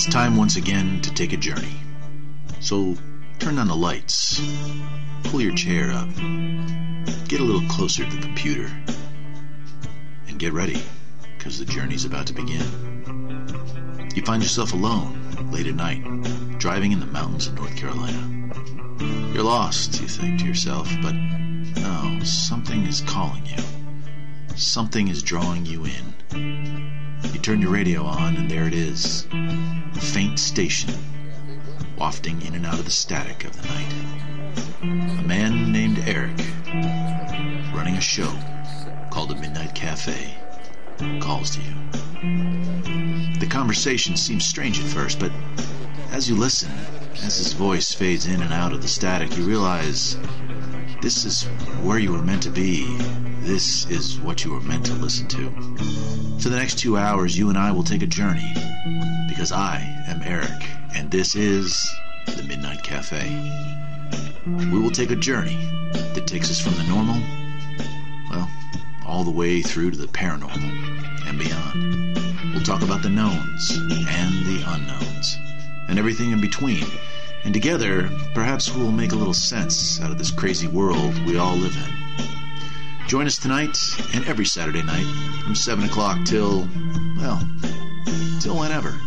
It's time once again to take a journey. So turn on the lights, pull your chair up, get a little closer to the computer, and get ready, because the journey's about to begin. You find yourself alone late at night, driving in the mountains of North Carolina. You're lost, you think to yourself, but no, something is calling you. Something is drawing you in. You turn your radio on, and there it is. A faint station, wafting in and out of the static of the night. A man named Eric, running a show called the Midnight Cafe, calls to you. The conversation seems strange at first, but as you listen, as his voice fades in and out of the static, you realize this is where you were meant to be. This is what you were meant to listen to. For the next two hours, you and I will take a journey. Because I am Eric, and this is the Midnight Cafe. We will take a journey that takes us from the normal, well, all the way through to the paranormal and beyond. We'll talk about the knowns and the unknowns, and everything in between. And together, perhaps we'll make a little sense out of this crazy world we all live in. Join us tonight and every Saturday night from 7 o'clock till, well, till whenever.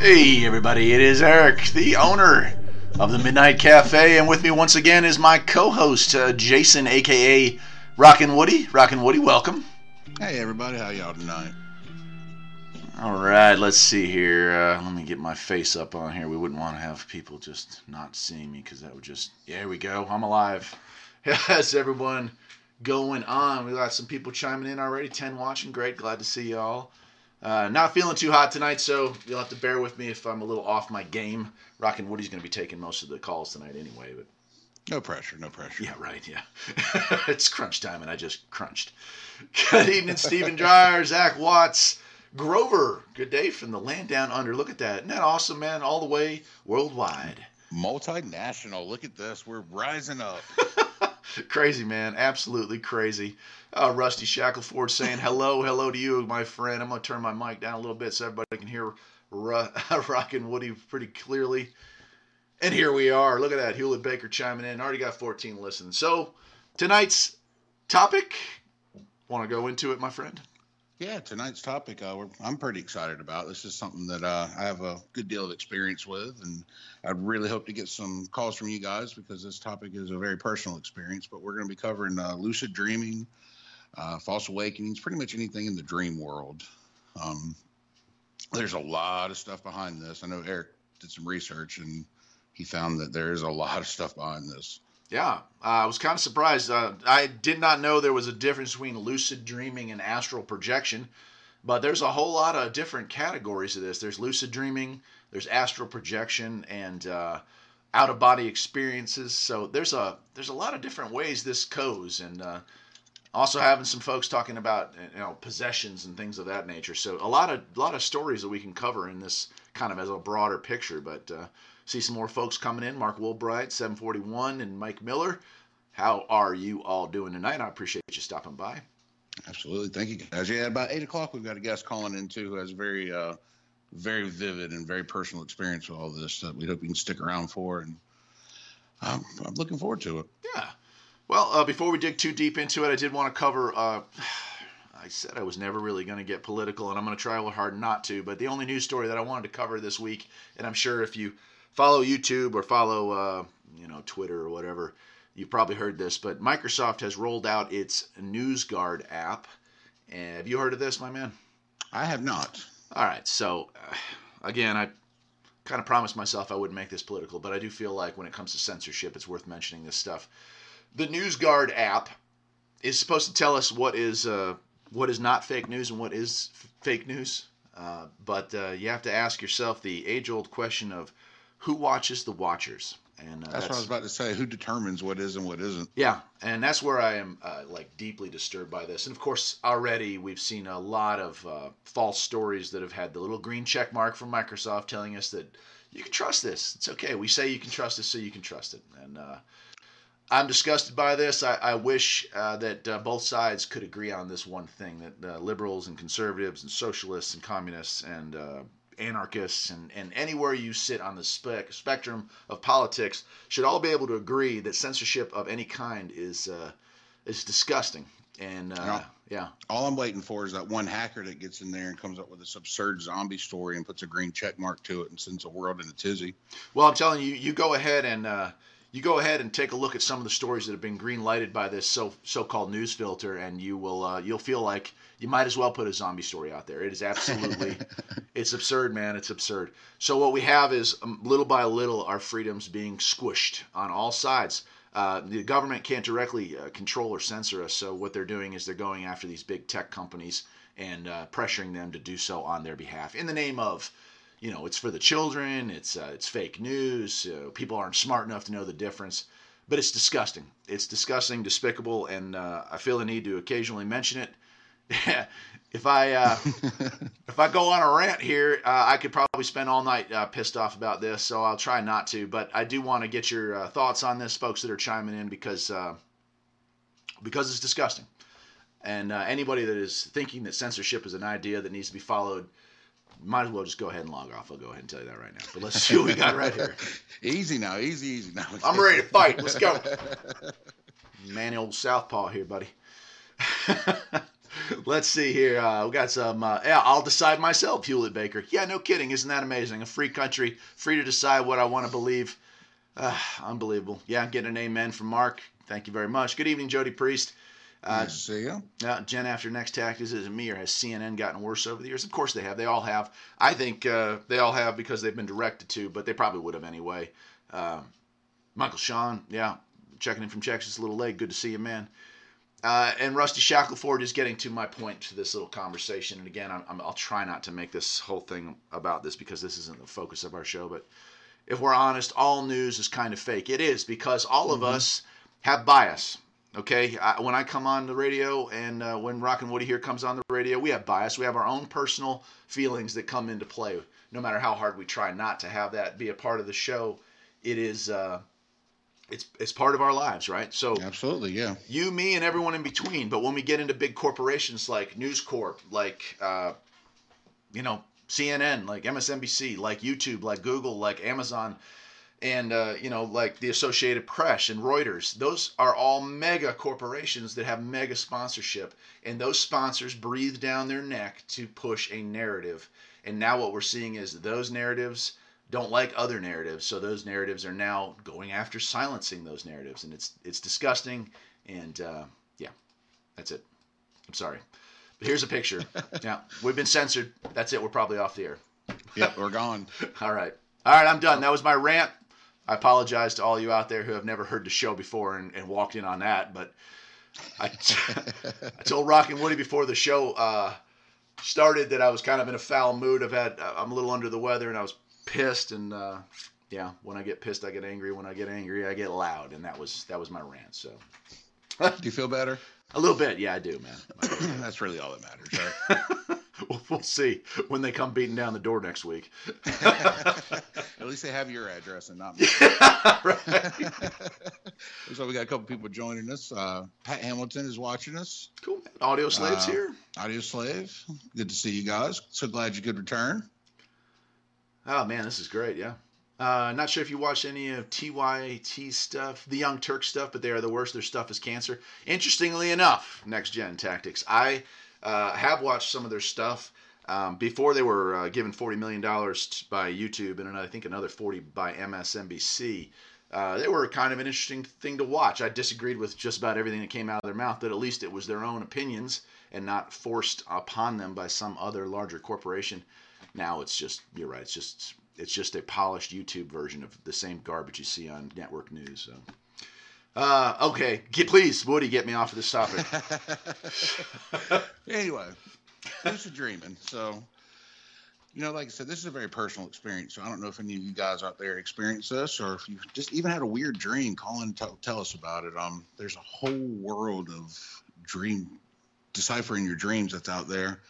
Hey, everybody, it is Eric, the owner of the Midnight Cafe, and with me once again is my co host, uh, Jason, aka Rockin' Woody. Rockin' Woody, welcome. Hey, everybody, how y'all tonight? All right, let's see here. Uh, let me get my face up on here. We wouldn't want to have people just not seeing me because that would just. There we go. I'm alive. Yes, everyone going on. We got some people chiming in already. 10 watching. Great. Glad to see y'all. Uh, not feeling too hot tonight, so you'll have to bear with me if I'm a little off my game. Rockin' Woody's going to be taking most of the calls tonight anyway, but. No pressure, no pressure. Yeah, right, yeah. it's crunch time, and I just crunched. Good evening, Stephen Dryer, Zach Watts. Grover, good day from the land down under. Look at that. Isn't that awesome, man? All the way worldwide. Multinational. Look at this. We're rising up. crazy, man. Absolutely crazy. Uh, Rusty Shackleford saying hello, hello to you, my friend. I'm going to turn my mic down a little bit so everybody can hear Rockin' Woody pretty clearly. And here we are. Look at that. Hewlett Baker chiming in. Already got 14 listens. So, tonight's topic, want to go into it, my friend? Yeah, tonight's topic uh, I'm pretty excited about. This is something that uh, I have a good deal of experience with, and I really hope to get some calls from you guys because this topic is a very personal experience. But we're going to be covering uh, lucid dreaming, uh, false awakenings, pretty much anything in the dream world. Um, there's a lot of stuff behind this. I know Eric did some research, and he found that there is a lot of stuff behind this. Yeah, uh, I was kind of surprised. Uh, I did not know there was a difference between lucid dreaming and astral projection, but there's a whole lot of different categories of this. There's lucid dreaming, there's astral projection, and uh, out of body experiences. So there's a there's a lot of different ways this goes, and uh, also having some folks talking about you know possessions and things of that nature. So a lot of a lot of stories that we can cover in this kind of as a broader picture, but uh, See some more folks coming in. Mark Woolbright, 741, and Mike Miller. How are you all doing tonight? I appreciate you stopping by. Absolutely. Thank you, guys. Yeah, about 8 o'clock, we've got a guest calling in, too, who has very, uh, very vivid and very personal experience with all this that we hope you can stick around for. And um, I'm looking forward to it. Yeah. Well, uh, before we dig too deep into it, I did want to cover. Uh, I said I was never really going to get political, and I'm going to try hard not to. But the only news story that I wanted to cover this week, and I'm sure if you follow YouTube or follow uh, you know Twitter or whatever, you've probably heard this, but Microsoft has rolled out its NewsGuard app. And have you heard of this, my man? I have not. All right, so uh, again, I kind of promised myself I wouldn't make this political, but I do feel like when it comes to censorship, it's worth mentioning this stuff. The NewsGuard app is supposed to tell us what is uh, what is not fake news and what is f- fake news. Uh, but uh, you have to ask yourself the age-old question of who watches the watchers? And uh, that's, that's, what I was about to say. Who determines what is and what isn't? Yeah, and that's where I am uh, like deeply disturbed by this. And of course, already we've seen a lot of uh, false stories that have had the little green check mark from Microsoft telling us that you can trust this. It's okay. We say you can trust this, so you can trust it. And uh, I'm disgusted by this. I, I wish uh, that uh, both sides could agree on this one thing that uh, liberals and conservatives and socialists and communists and uh, anarchists and, and anywhere you sit on the spec- spectrum of politics should all be able to agree that censorship of any kind is uh, is disgusting. And uh, yeah. All I'm waiting for is that one hacker that gets in there and comes up with this absurd zombie story and puts a green check mark to it and sends the world in a tizzy. Well, I'm telling you, you go ahead and uh, you go ahead and take a look at some of the stories that have been green lighted by this so so-called news filter, and you will uh, you'll feel like you might as well put a zombie story out there. It is absolutely, it's absurd, man. It's absurd. So what we have is um, little by little our freedoms being squished on all sides. Uh, the government can't directly uh, control or censor us, so what they're doing is they're going after these big tech companies and uh, pressuring them to do so on their behalf in the name of, you know, it's for the children, it's uh, it's fake news, uh, people aren't smart enough to know the difference, but it's disgusting. It's disgusting, despicable, and uh, I feel the need to occasionally mention it if I uh, if I go on a rant here, uh, I could probably spend all night uh, pissed off about this. So I'll try not to. But I do want to get your uh, thoughts on this, folks that are chiming in, because uh, because it's disgusting. And uh, anybody that is thinking that censorship is an idea that needs to be followed, might as well just go ahead and log off. I'll go ahead and tell you that right now. But let's see what we got right here. Easy now, easy, easy now. I'm ready to fight. Let's go. Man, old southpaw here, buddy. Let's see here. Uh, we got some. Uh, yeah, I'll decide myself, Hewlett Baker. Yeah, no kidding. Isn't that amazing? A free country, free to decide what I want to believe. Uh, unbelievable. Yeah, I'm getting an amen from Mark. Thank you very much. Good evening, Jody Priest. Uh, see you. Uh, Jen, after next tactics, is it me or has CNN gotten worse over the years? Of course they have. They all have. I think uh, they all have because they've been directed to, but they probably would have anyway. Uh, Michael Sean, yeah, checking in from Texas a little late. Good to see you, man. Uh, and Rusty Shackleford is getting to my point to this little conversation. And again, i will try not to make this whole thing about this because this isn't the focus of our show. But if we're honest, all news is kind of fake. It is because all mm-hmm. of us have bias. Okay, I, when I come on the radio and uh, when Rockin' Woody here comes on the radio, we have bias. We have our own personal feelings that come into play. No matter how hard we try not to have that be a part of the show, it is. Uh, it's it's part of our lives, right? So absolutely, yeah. You, me, and everyone in between. But when we get into big corporations like News Corp, like uh, you know CNN, like MSNBC, like YouTube, like Google, like Amazon, and uh, you know like the Associated Press and Reuters, those are all mega corporations that have mega sponsorship, and those sponsors breathe down their neck to push a narrative. And now what we're seeing is those narratives don't like other narratives, so those narratives are now going after silencing those narratives, and it's it's disgusting. And uh, yeah, that's it. I'm sorry, but here's a picture. now we've been censored. That's it. We're probably off the air. yep, we're gone. all right, all right. I'm done. That was my rant. I apologize to all you out there who have never heard the show before and, and walked in on that, but I, I told Rockin' Woody before the show uh, started that I was kind of in a foul mood. I've had I'm a little under the weather, and I was pissed and uh, yeah, when I get pissed, I get angry. When I get angry, I get loud, and that was that was my rant. So, do you feel better? A little bit, yeah, I do, man. That's really all that matters, right? well, see when they come beating down the door next week. At least they have your address and not mine. Yeah, right. so we got a couple people joining us. Uh, Pat Hamilton is watching us. Cool. Man. Audio slaves uh, here. Audio slave. Good to see you guys. So glad you could return. Oh man, this is great. Yeah. Uh, not sure if you watched any of TYT stuff, the Young Turk stuff, but they are the worst. Their stuff is cancer. Interestingly enough, Next Gen Tactics. I uh, have watched some of their stuff um, before they were uh, given $40 million by YouTube and I think another 40 by MSNBC. Uh, they were kind of an interesting thing to watch. I disagreed with just about everything that came out of their mouth, but at least it was their own opinions and not forced upon them by some other larger corporation. Now it's just you're right. It's just it's just a polished YouTube version of the same garbage you see on network news. So. Uh, okay, get, please, Woody, get me off of this topic. anyway, lucid dreaming. So, you know, like I said, this is a very personal experience. So I don't know if any of you guys out there experience this, or if you just even had a weird dream. Call and tell, us about it. Um, there's a whole world of dream deciphering your dreams that's out there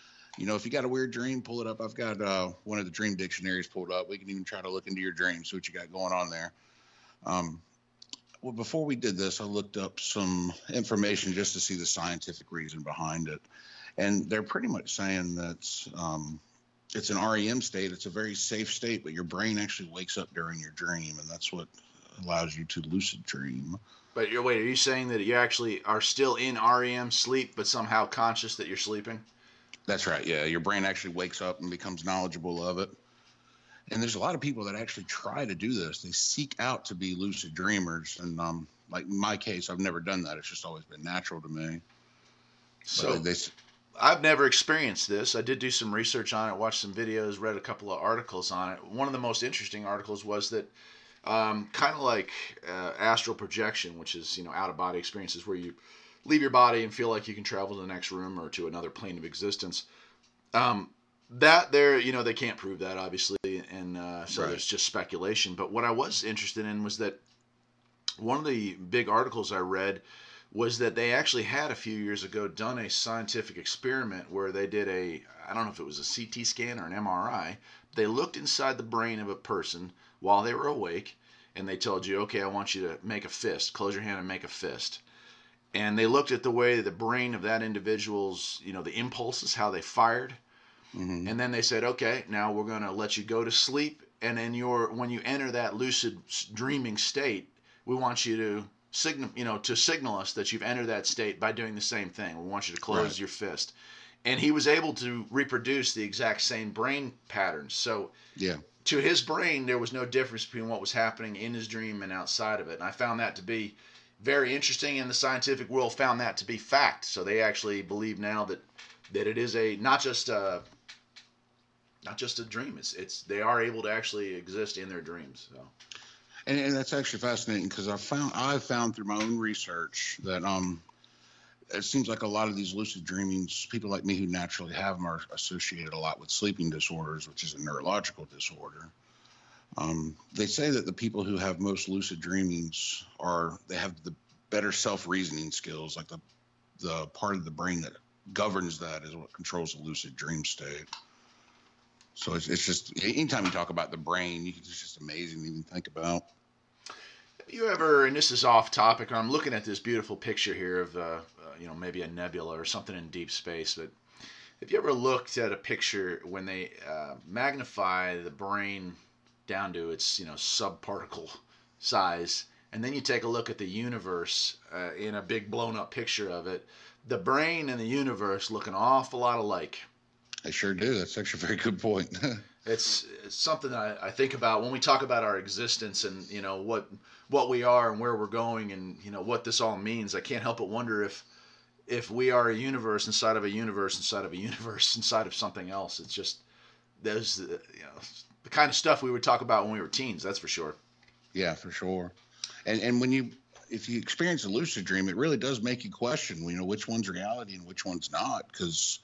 you know, if you got a weird dream, pull it up. I've got uh, one of the dream dictionaries pulled up. We can even try to look into your dreams, see what you got going on there. Um, Well, before we did this, I looked up some information just to see the scientific reason behind it, and they're pretty much saying that um, it's an REM state. It's a very safe state, but your brain actually wakes up during your dream, and that's what allows you to lucid dream. But you're wait, are you saying that you actually are still in REM sleep, but somehow conscious that you're sleeping? That's right. Yeah, your brain actually wakes up and becomes knowledgeable of it. And there's a lot of people that actually try to do this. They seek out to be lucid dreamers, and um, like in my case, I've never done that. It's just always been natural to me. So they, I've never experienced this. I did do some research on it, watched some videos, read a couple of articles on it. One of the most interesting articles was that um, kind of like uh, astral projection, which is you know out of body experiences where you leave your body and feel like you can travel to the next room or to another plane of existence. Um, that there, you know, they can't prove that obviously, and uh, so right. there's just speculation. But what I was interested in was that one of the big articles I read was that they actually had a few years ago done a scientific experiment where they did a I don't know if it was a CT scan or an MRI. They looked inside the brain of a person while they were awake, and they told you, okay, I want you to make a fist, close your hand and make a fist. And they looked at the way the brain of that individual's, you know, the impulses, how they fired Mm-hmm. And then they said, okay, now we're going to let you go to sleep. And in your when you enter that lucid dreaming state, we want you to signal, you know, to signal us that you've entered that state by doing the same thing. We want you to close right. your fist. And he was able to reproduce the exact same brain patterns. So yeah, to his brain, there was no difference between what was happening in his dream and outside of it. And I found that to be very interesting, and the scientific world found that to be fact. So they actually believe now that that it is a not just a not just a dream. It's it's they are able to actually exist in their dreams. So. And, and that's actually fascinating because I found I found through my own research that um it seems like a lot of these lucid dreamings, people like me who naturally have them, are associated a lot with sleeping disorders, which is a neurological disorder. Um, they say that the people who have most lucid dreamings are they have the better self reasoning skills, like the the part of the brain that governs that is what controls the lucid dream state. So it's, it's just anytime you talk about the brain, it's just amazing to even think about. Have you ever, and this is off topic, I'm looking at this beautiful picture here of, uh, uh, you know, maybe a nebula or something in deep space, but have you ever looked at a picture when they uh, magnify the brain down to its, you know, subparticle size, and then you take a look at the universe uh, in a big blown up picture of it? The brain and the universe look an awful lot alike. I sure do. That's actually a very good point. it's, it's, something I, I think about when we talk about our existence and you know what what we are and where we're going and you know what this all means. I can't help but wonder if if we are a universe inside of a universe inside of a universe inside of something else. It's just there's the, you know the kind of stuff we would talk about when we were teens. That's for sure. Yeah, for sure. And and when you if you experience a lucid dream, it really does make you question, you know, which one's reality and which one's not, because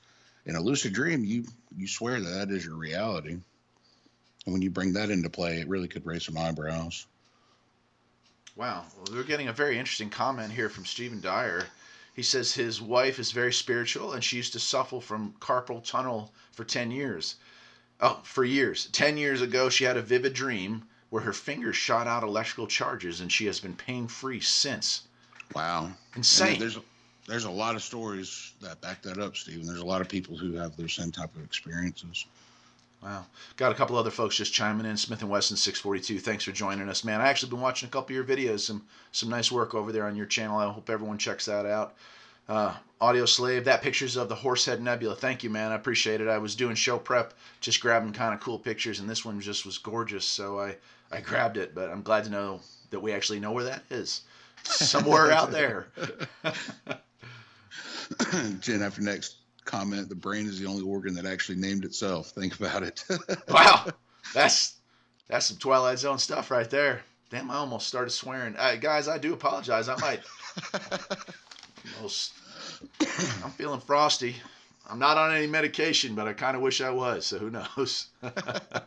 in a lucid dream, you you swear that, that is your reality. And when you bring that into play, it really could raise some eyebrows. Wow. Well, we're getting a very interesting comment here from Stephen Dyer. He says his wife is very spiritual and she used to suffer from carpal tunnel for 10 years. Oh, for years. 10 years ago, she had a vivid dream where her fingers shot out electrical charges and she has been pain free since. Wow. Insane. There's, a lot of stories that back that up, Stephen. There's a lot of people who have those same type of experiences. Wow. Got a couple other folks just chiming in. Smith and Wesson 642. Thanks for joining us, man. I actually been watching a couple of your videos. Some some nice work over there on your channel. I hope everyone checks that out. Uh, Audio Slave, that pictures of the Horsehead Nebula. Thank you, man. I appreciate it. I was doing show prep, just grabbing kind of cool pictures, and this one just was gorgeous, so I I grabbed it. But I'm glad to know that we actually know where that is, somewhere out there. Jen, after next comment, the brain is the only organ that actually named itself. Think about it. wow, that's that's some Twilight Zone stuff right there. Damn, I almost started swearing. Hey, guys, I do apologize. I might. almost, I'm feeling frosty. I'm not on any medication, but I kind of wish I was. So who knows? uh,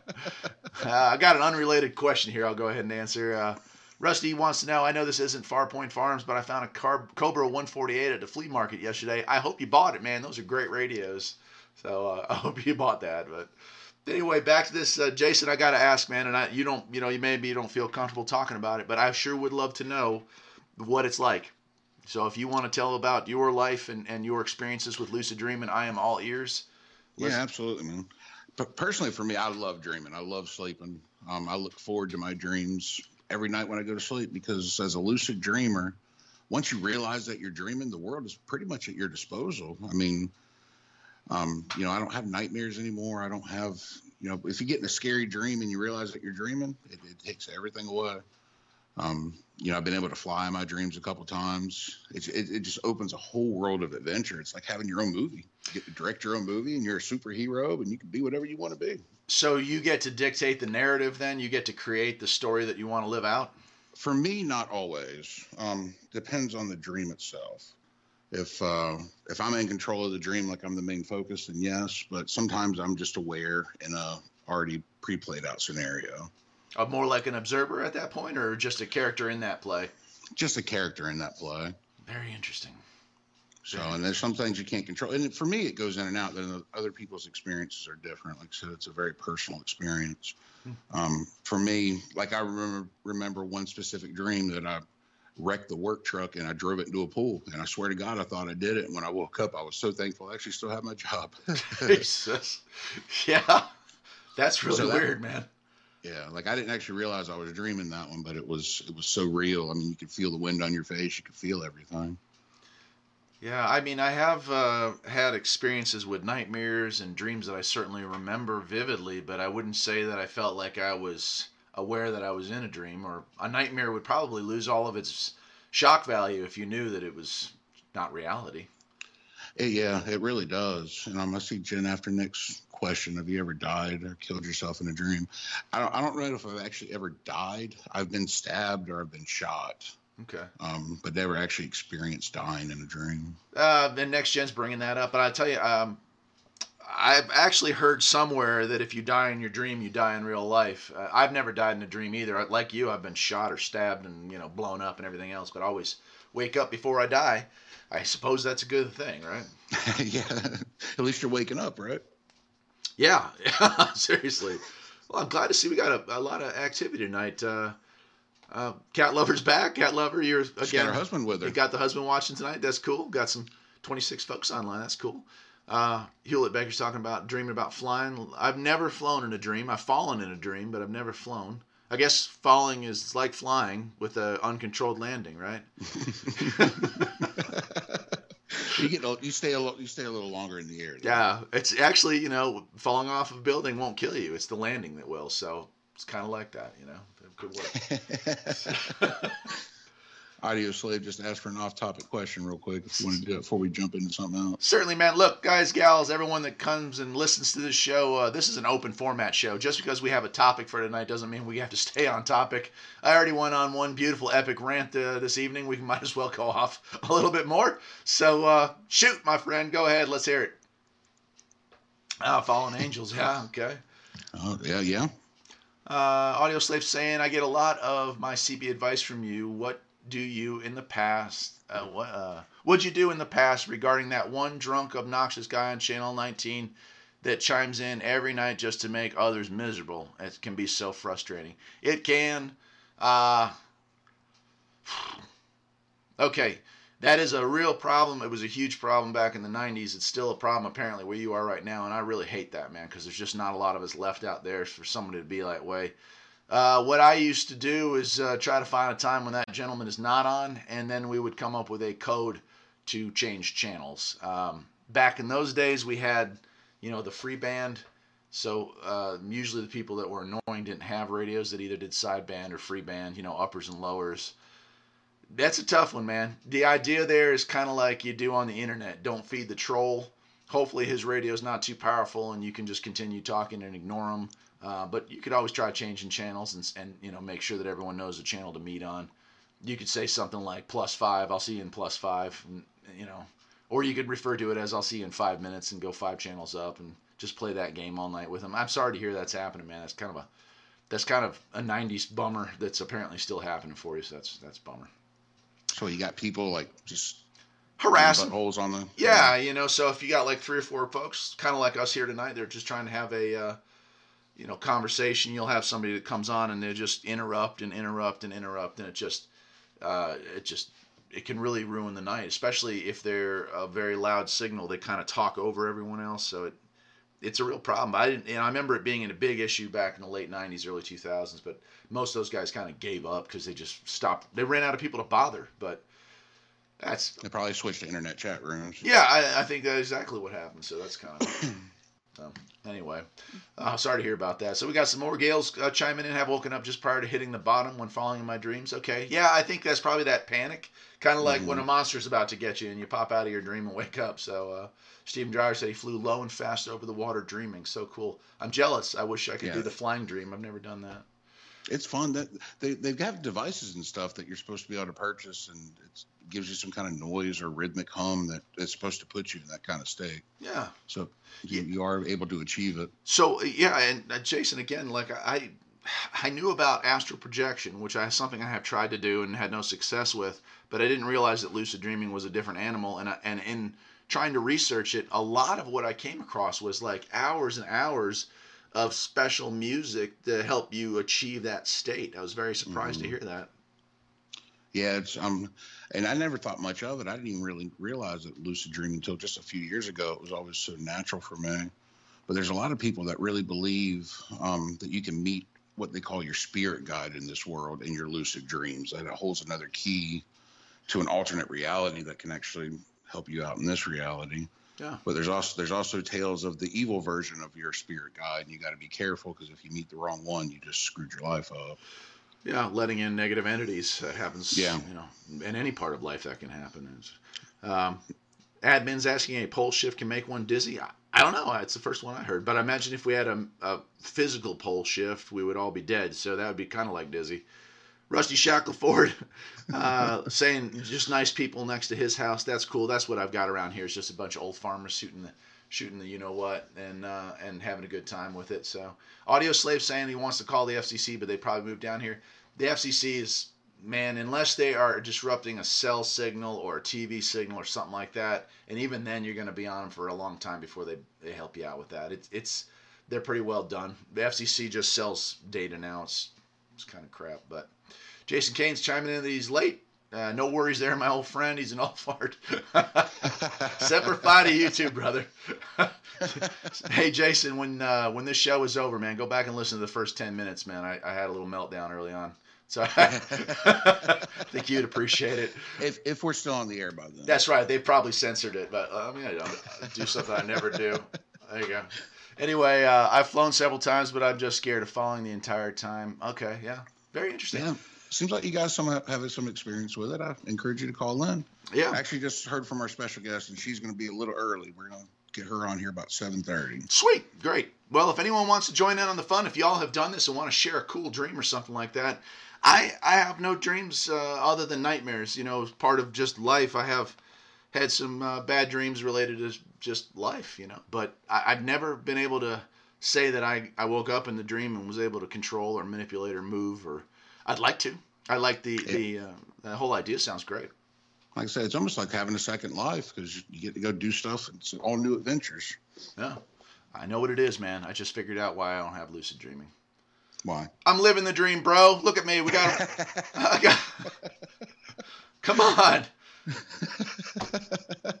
I got an unrelated question here. I'll go ahead and answer. Uh, Rusty wants to know. I know this isn't Farpoint Farms, but I found a Car- Cobra 148 at the flea market yesterday. I hope you bought it, man. Those are great radios. So uh, I hope you bought that. But anyway, back to this, uh, Jason. I got to ask, man, and I, you don't, you know, you maybe you don't feel comfortable talking about it, but I sure would love to know what it's like. So if you want to tell about your life and, and your experiences with lucid dreaming, I am all ears. Listen. Yeah, absolutely, man. But personally, for me, I love dreaming. I love sleeping. Um, I look forward to my dreams every night when I go to sleep because as a lucid dreamer, once you realize that you're dreaming, the world is pretty much at your disposal. I mean, um, you know, I don't have nightmares anymore. I don't have, you know, if you get in a scary dream and you realize that you're dreaming, it, it takes everything away. Um, you know, I've been able to fly in my dreams a couple times. It, it, it, just opens a whole world of adventure. It's like having your own movie. You get to direct your own movie, and you're a superhero, and you can be whatever you want to be. So you get to dictate the narrative. Then you get to create the story that you want to live out. For me, not always. Um, depends on the dream itself. If uh, if I'm in control of the dream, like I'm the main focus, then yes. But sometimes I'm just aware in a already pre-played out scenario. Uh, more like an observer at that point, or just a character in that play? Just a character in that play. Very interesting. So, and there's some things you can't control. And for me, it goes in and out. Then other people's experiences are different. Like I said, it's a very personal experience. Hmm. Um, for me, like I remember remember one specific dream that I wrecked the work truck and I drove it into a pool. And I swear to God, I thought I did it. And when I woke up, I was so thankful I actually still have my job. Jesus. Yeah. That's really so that, weird, man. Yeah, like I didn't actually realize I was dreaming that one, but it was it was so real. I mean, you could feel the wind on your face, you could feel everything. Yeah, I mean, I have uh, had experiences with nightmares and dreams that I certainly remember vividly, but I wouldn't say that I felt like I was aware that I was in a dream. Or a nightmare would probably lose all of its shock value if you knew that it was not reality. yeah, it really does. And I'm gonna see Jen after Nick's question: Have you ever died or killed yourself in a dream? I don't. I don't know if I've actually ever died. I've been stabbed or I've been shot. Okay. Um, but never actually experienced dying in a dream. Uh, and next gen's bringing that up, but I tell you, um, I've actually heard somewhere that if you die in your dream, you die in real life. Uh, I've never died in a dream either. Like you, I've been shot or stabbed and you know blown up and everything else, but I always wake up before I die. I suppose that's a good thing, right? yeah. At least you're waking up, right? Yeah. Seriously. Well, I'm glad to see we got a, a lot of activity tonight. Uh, uh, cat lover's back. Cat lover, you're again. She got her husband with her. You got the husband watching tonight. That's cool. Got some 26 folks online. That's cool. Uh, Hewlett Becker's talking about dreaming about flying. I've never flown in a dream. I've fallen in a dream, but I've never flown. I guess falling is like flying with an uncontrolled landing, right? you get you stay a you stay a little longer in the air. Yeah, it's actually you know falling off a building won't kill you. It's the landing that will. So it's kind of like that, you know. It could work. Audio Slave just asked for an off-topic question real quick if you want to do it before we jump into something else. Certainly, man. Look, guys, gals, everyone that comes and listens to this show, uh, this is an open format show. Just because we have a topic for tonight doesn't mean we have to stay on topic. I already went on one beautiful epic rant uh, this evening. We might as well go off a little bit more. So uh, shoot, my friend. Go ahead. Let's hear it. Ah, Fallen Angels. Yeah, okay. Oh, yeah, yeah. Uh, Audio Slave saying, I get a lot of my CB advice from you. What do you in the past, uh, what, uh, what'd you do in the past regarding that one drunk, obnoxious guy on Channel 19 that chimes in every night just to make others miserable? It can be so frustrating. It can. Uh, okay, that is a real problem. It was a huge problem back in the 90s. It's still a problem apparently where you are right now, and I really hate that, man, because there's just not a lot of us left out there for somebody to be that way. Uh, what I used to do is uh, try to find a time when that gentleman is not on, and then we would come up with a code to change channels. Um, back in those days, we had, you know, the free band. So uh, usually the people that were annoying didn't have radios that either did sideband or free band, you know, uppers and lowers that's a tough one, man. The idea there is kind of like you do on the internet. Don't feed the troll. Hopefully his radio's not too powerful and you can just continue talking and ignore him. Uh, but you could always try changing channels and, and you know make sure that everyone knows the channel to meet on. You could say something like plus five. I'll see you in plus five. And, you know, or you could refer to it as I'll see you in five minutes and go five channels up and just play that game all night with them. I'm sorry to hear that's happening, man. That's kind of a that's kind of a 90s bummer that's apparently still happening for you. So that's that's bummer. So you got people like just harassing holes on the yeah, you know. So if you got like three or four folks, kind of like us here tonight, they're just trying to have a uh, you know conversation. You'll have somebody that comes on and they just interrupt and interrupt and interrupt, and it just uh, it just it can really ruin the night, especially if they're a very loud signal. They kind of talk over everyone else, so it it's a real problem. I didn't, and I remember it being a big issue back in the late '90s, early 2000s. But most of those guys kind of gave up because they just stopped. They ran out of people to bother. But that's they probably switched to internet chat rooms. Yeah, I, I think that's exactly what happened. So that's kind of. so anyway, uh, sorry to hear about that. So we got some more Gales uh, chiming in. Have woken up just prior to hitting the bottom when falling in my dreams. Okay, yeah, I think that's probably that panic, kind of like mm-hmm. when a monster's about to get you and you pop out of your dream and wake up. So. Uh, Stephen Dreyer said he flew low and fast over the water dreaming. So cool. I'm jealous. I wish I could yeah. do the flying dream. I've never done that. It's fun that they they've got devices and stuff that you're supposed to be able to purchase, and it gives you some kind of noise or rhythmic hum that it's supposed to put you in that kind of state. Yeah. So you, you are able to achieve it. So yeah, and uh, Jason again, like I I knew about astral projection, which is something I have tried to do and had no success with, but I didn't realize that lucid dreaming was a different animal, and I, and in trying to research it, a lot of what I came across was like hours and hours of special music to help you achieve that state. I was very surprised mm-hmm. to hear that. Yeah, it's um, and I never thought much of it. I didn't even really realize that lucid dreaming until just a few years ago. It was always so natural for me. But there's a lot of people that really believe um, that you can meet what they call your spirit guide in this world in your lucid dreams. That it holds another key to an alternate reality that can actually help you out in this reality. Yeah. But there's also there's also tales of the evil version of your spirit guide, and you got to be careful because if you meet the wrong one, you just screwed your life up. Yeah, letting in negative entities that happens. Yeah. You know, in any part of life that can happen. Um, admins asking a pole shift can make one dizzy. I, I don't know. It's the first one I heard. But I imagine if we had a, a physical pole shift, we would all be dead. So that would be kind of like dizzy. Rusty Shackleford uh, saying just nice people next to his house. That's cool. That's what I've got around here. It's just a bunch of old farmers shooting the shooting the you know what and uh, and having a good time with it. So Audio Slave saying he wants to call the FCC, but they probably moved down here. The FCC is man, unless they are disrupting a cell signal or a TV signal or something like that, and even then you're going to be on them for a long time before they, they help you out with that. It's it's they're pretty well done. The FCC just sells data now. It's it's kind of crap, but Jason Kane's chiming in that he's late. Uh, no worries there, my old friend. He's an all fart. Semper Fi to you too, brother. hey, Jason, when uh, when this show is over, man, go back and listen to the first 10 minutes, man. I, I had a little meltdown early on. So I think you'd appreciate it. If, if we're still on the air by then. That's right. They probably censored it, but uh, I mean, I do something I never do. There you go. Anyway, uh, I've flown several times, but I'm just scared of falling the entire time. Okay, yeah. Very interesting. Yeah seems like you guys some have some experience with it. I encourage you to call in. Yeah. I actually just heard from our special guest, and she's going to be a little early. We're going to get her on here about seven thirty. Sweet, great. Well, if anyone wants to join in on the fun, if y'all have done this and want to share a cool dream or something like that, I I have no dreams uh, other than nightmares. You know, part of just life. I have had some uh, bad dreams related to just life. You know, but I, I've never been able to say that I, I woke up in the dream and was able to control or manipulate or move or I'd like to. I like the the uh, the whole idea. Sounds great. Like I said, it's almost like having a second life because you get to go do stuff. It's all new adventures. Yeah, I know what it is, man. I just figured out why I don't have lucid dreaming. Why? I'm living the dream, bro. Look at me. We got. got come on.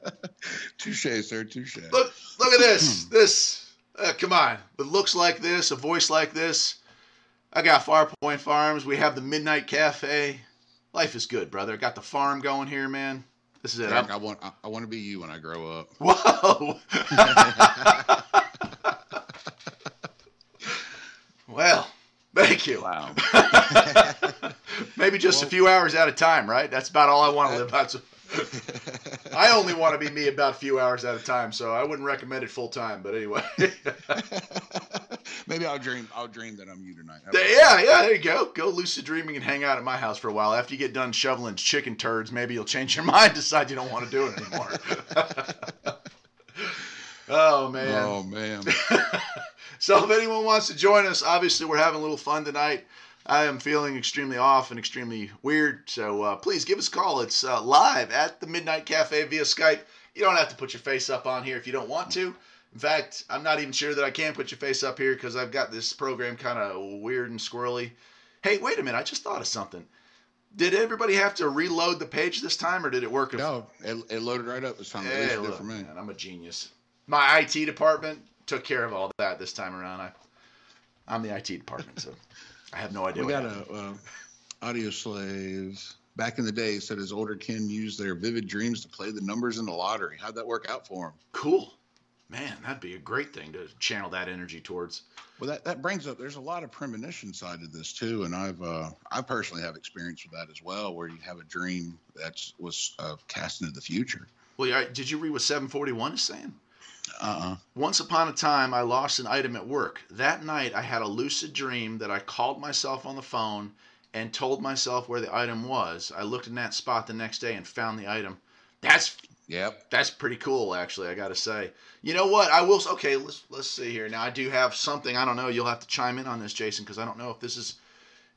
touche, sir. Touche. Look, look at this. this. Uh, come on. It looks like this, a voice like this, I got Farpoint Farms. We have the Midnight Cafe. Life is good, brother. I got the farm going here, man. This is it. I want I, I want to be you when I grow up. Whoa. well, thank you. Wow. Maybe just well, a few hours at a time, right? That's about all I want to live out. I only want to be me about a few hours at a time, so I wouldn't recommend it full time. But anyway. Maybe I'll dream. I'll dream that I'm you tonight. Yeah, yeah. There you go. Go lucid dreaming and hang out at my house for a while. After you get done shoveling chicken turds, maybe you'll change your mind, decide you don't want to do it anymore. oh man. Oh man. so if anyone wants to join us, obviously we're having a little fun tonight. I am feeling extremely off and extremely weird. So uh, please give us a call. It's uh, live at the Midnight Cafe via Skype. You don't have to put your face up on here if you don't want to. In fact, I'm not even sure that I can put your face up here because I've got this program kind of weird and squirrely. Hey, wait a minute! I just thought of something. Did everybody have to reload the page this time, or did it work? No, it, it loaded right up this time. Hey, look, for me. Man, I'm a genius. My IT department took care of all that this time around. I, I'm the IT department, so I have no idea. We got happened. a uh, Audioslave back in the day said his older kin used their vivid dreams to play the numbers in the lottery. How'd that work out for him? Cool. Man, that'd be a great thing to channel that energy towards. Well, that, that brings up there's a lot of premonition side to this too, and I've uh, I personally have experience with that as well, where you have a dream that was uh, cast into the future. Well, yeah, did you read what 741 is saying? Uh-uh. Once upon a time, I lost an item at work. That night, I had a lucid dream that I called myself on the phone and told myself where the item was. I looked in that spot the next day and found the item. That's Yep. That's pretty cool, actually. I got to say. You know what? I will. Okay, let's let's see here. Now I do have something. I don't know. You'll have to chime in on this, Jason, because I don't know if this is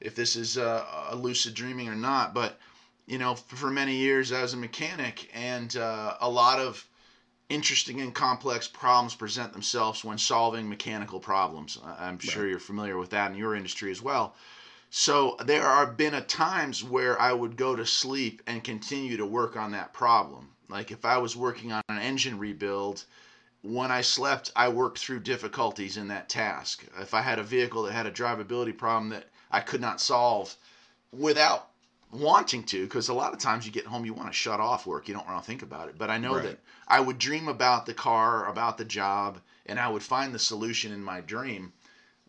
if this is uh, a lucid dreaming or not. But you know, for many years I was a mechanic, and uh, a lot of interesting and complex problems present themselves when solving mechanical problems. I'm sure right. you're familiar with that in your industry as well. So there have been at times where I would go to sleep and continue to work on that problem like if I was working on an engine rebuild, when I slept, I worked through difficulties in that task. If I had a vehicle that had a drivability problem that I could not solve without wanting to, because a lot of times you get home, you want to shut off work. You don't want to think about it. But I know right. that I would dream about the car, about the job, and I would find the solution in my dream.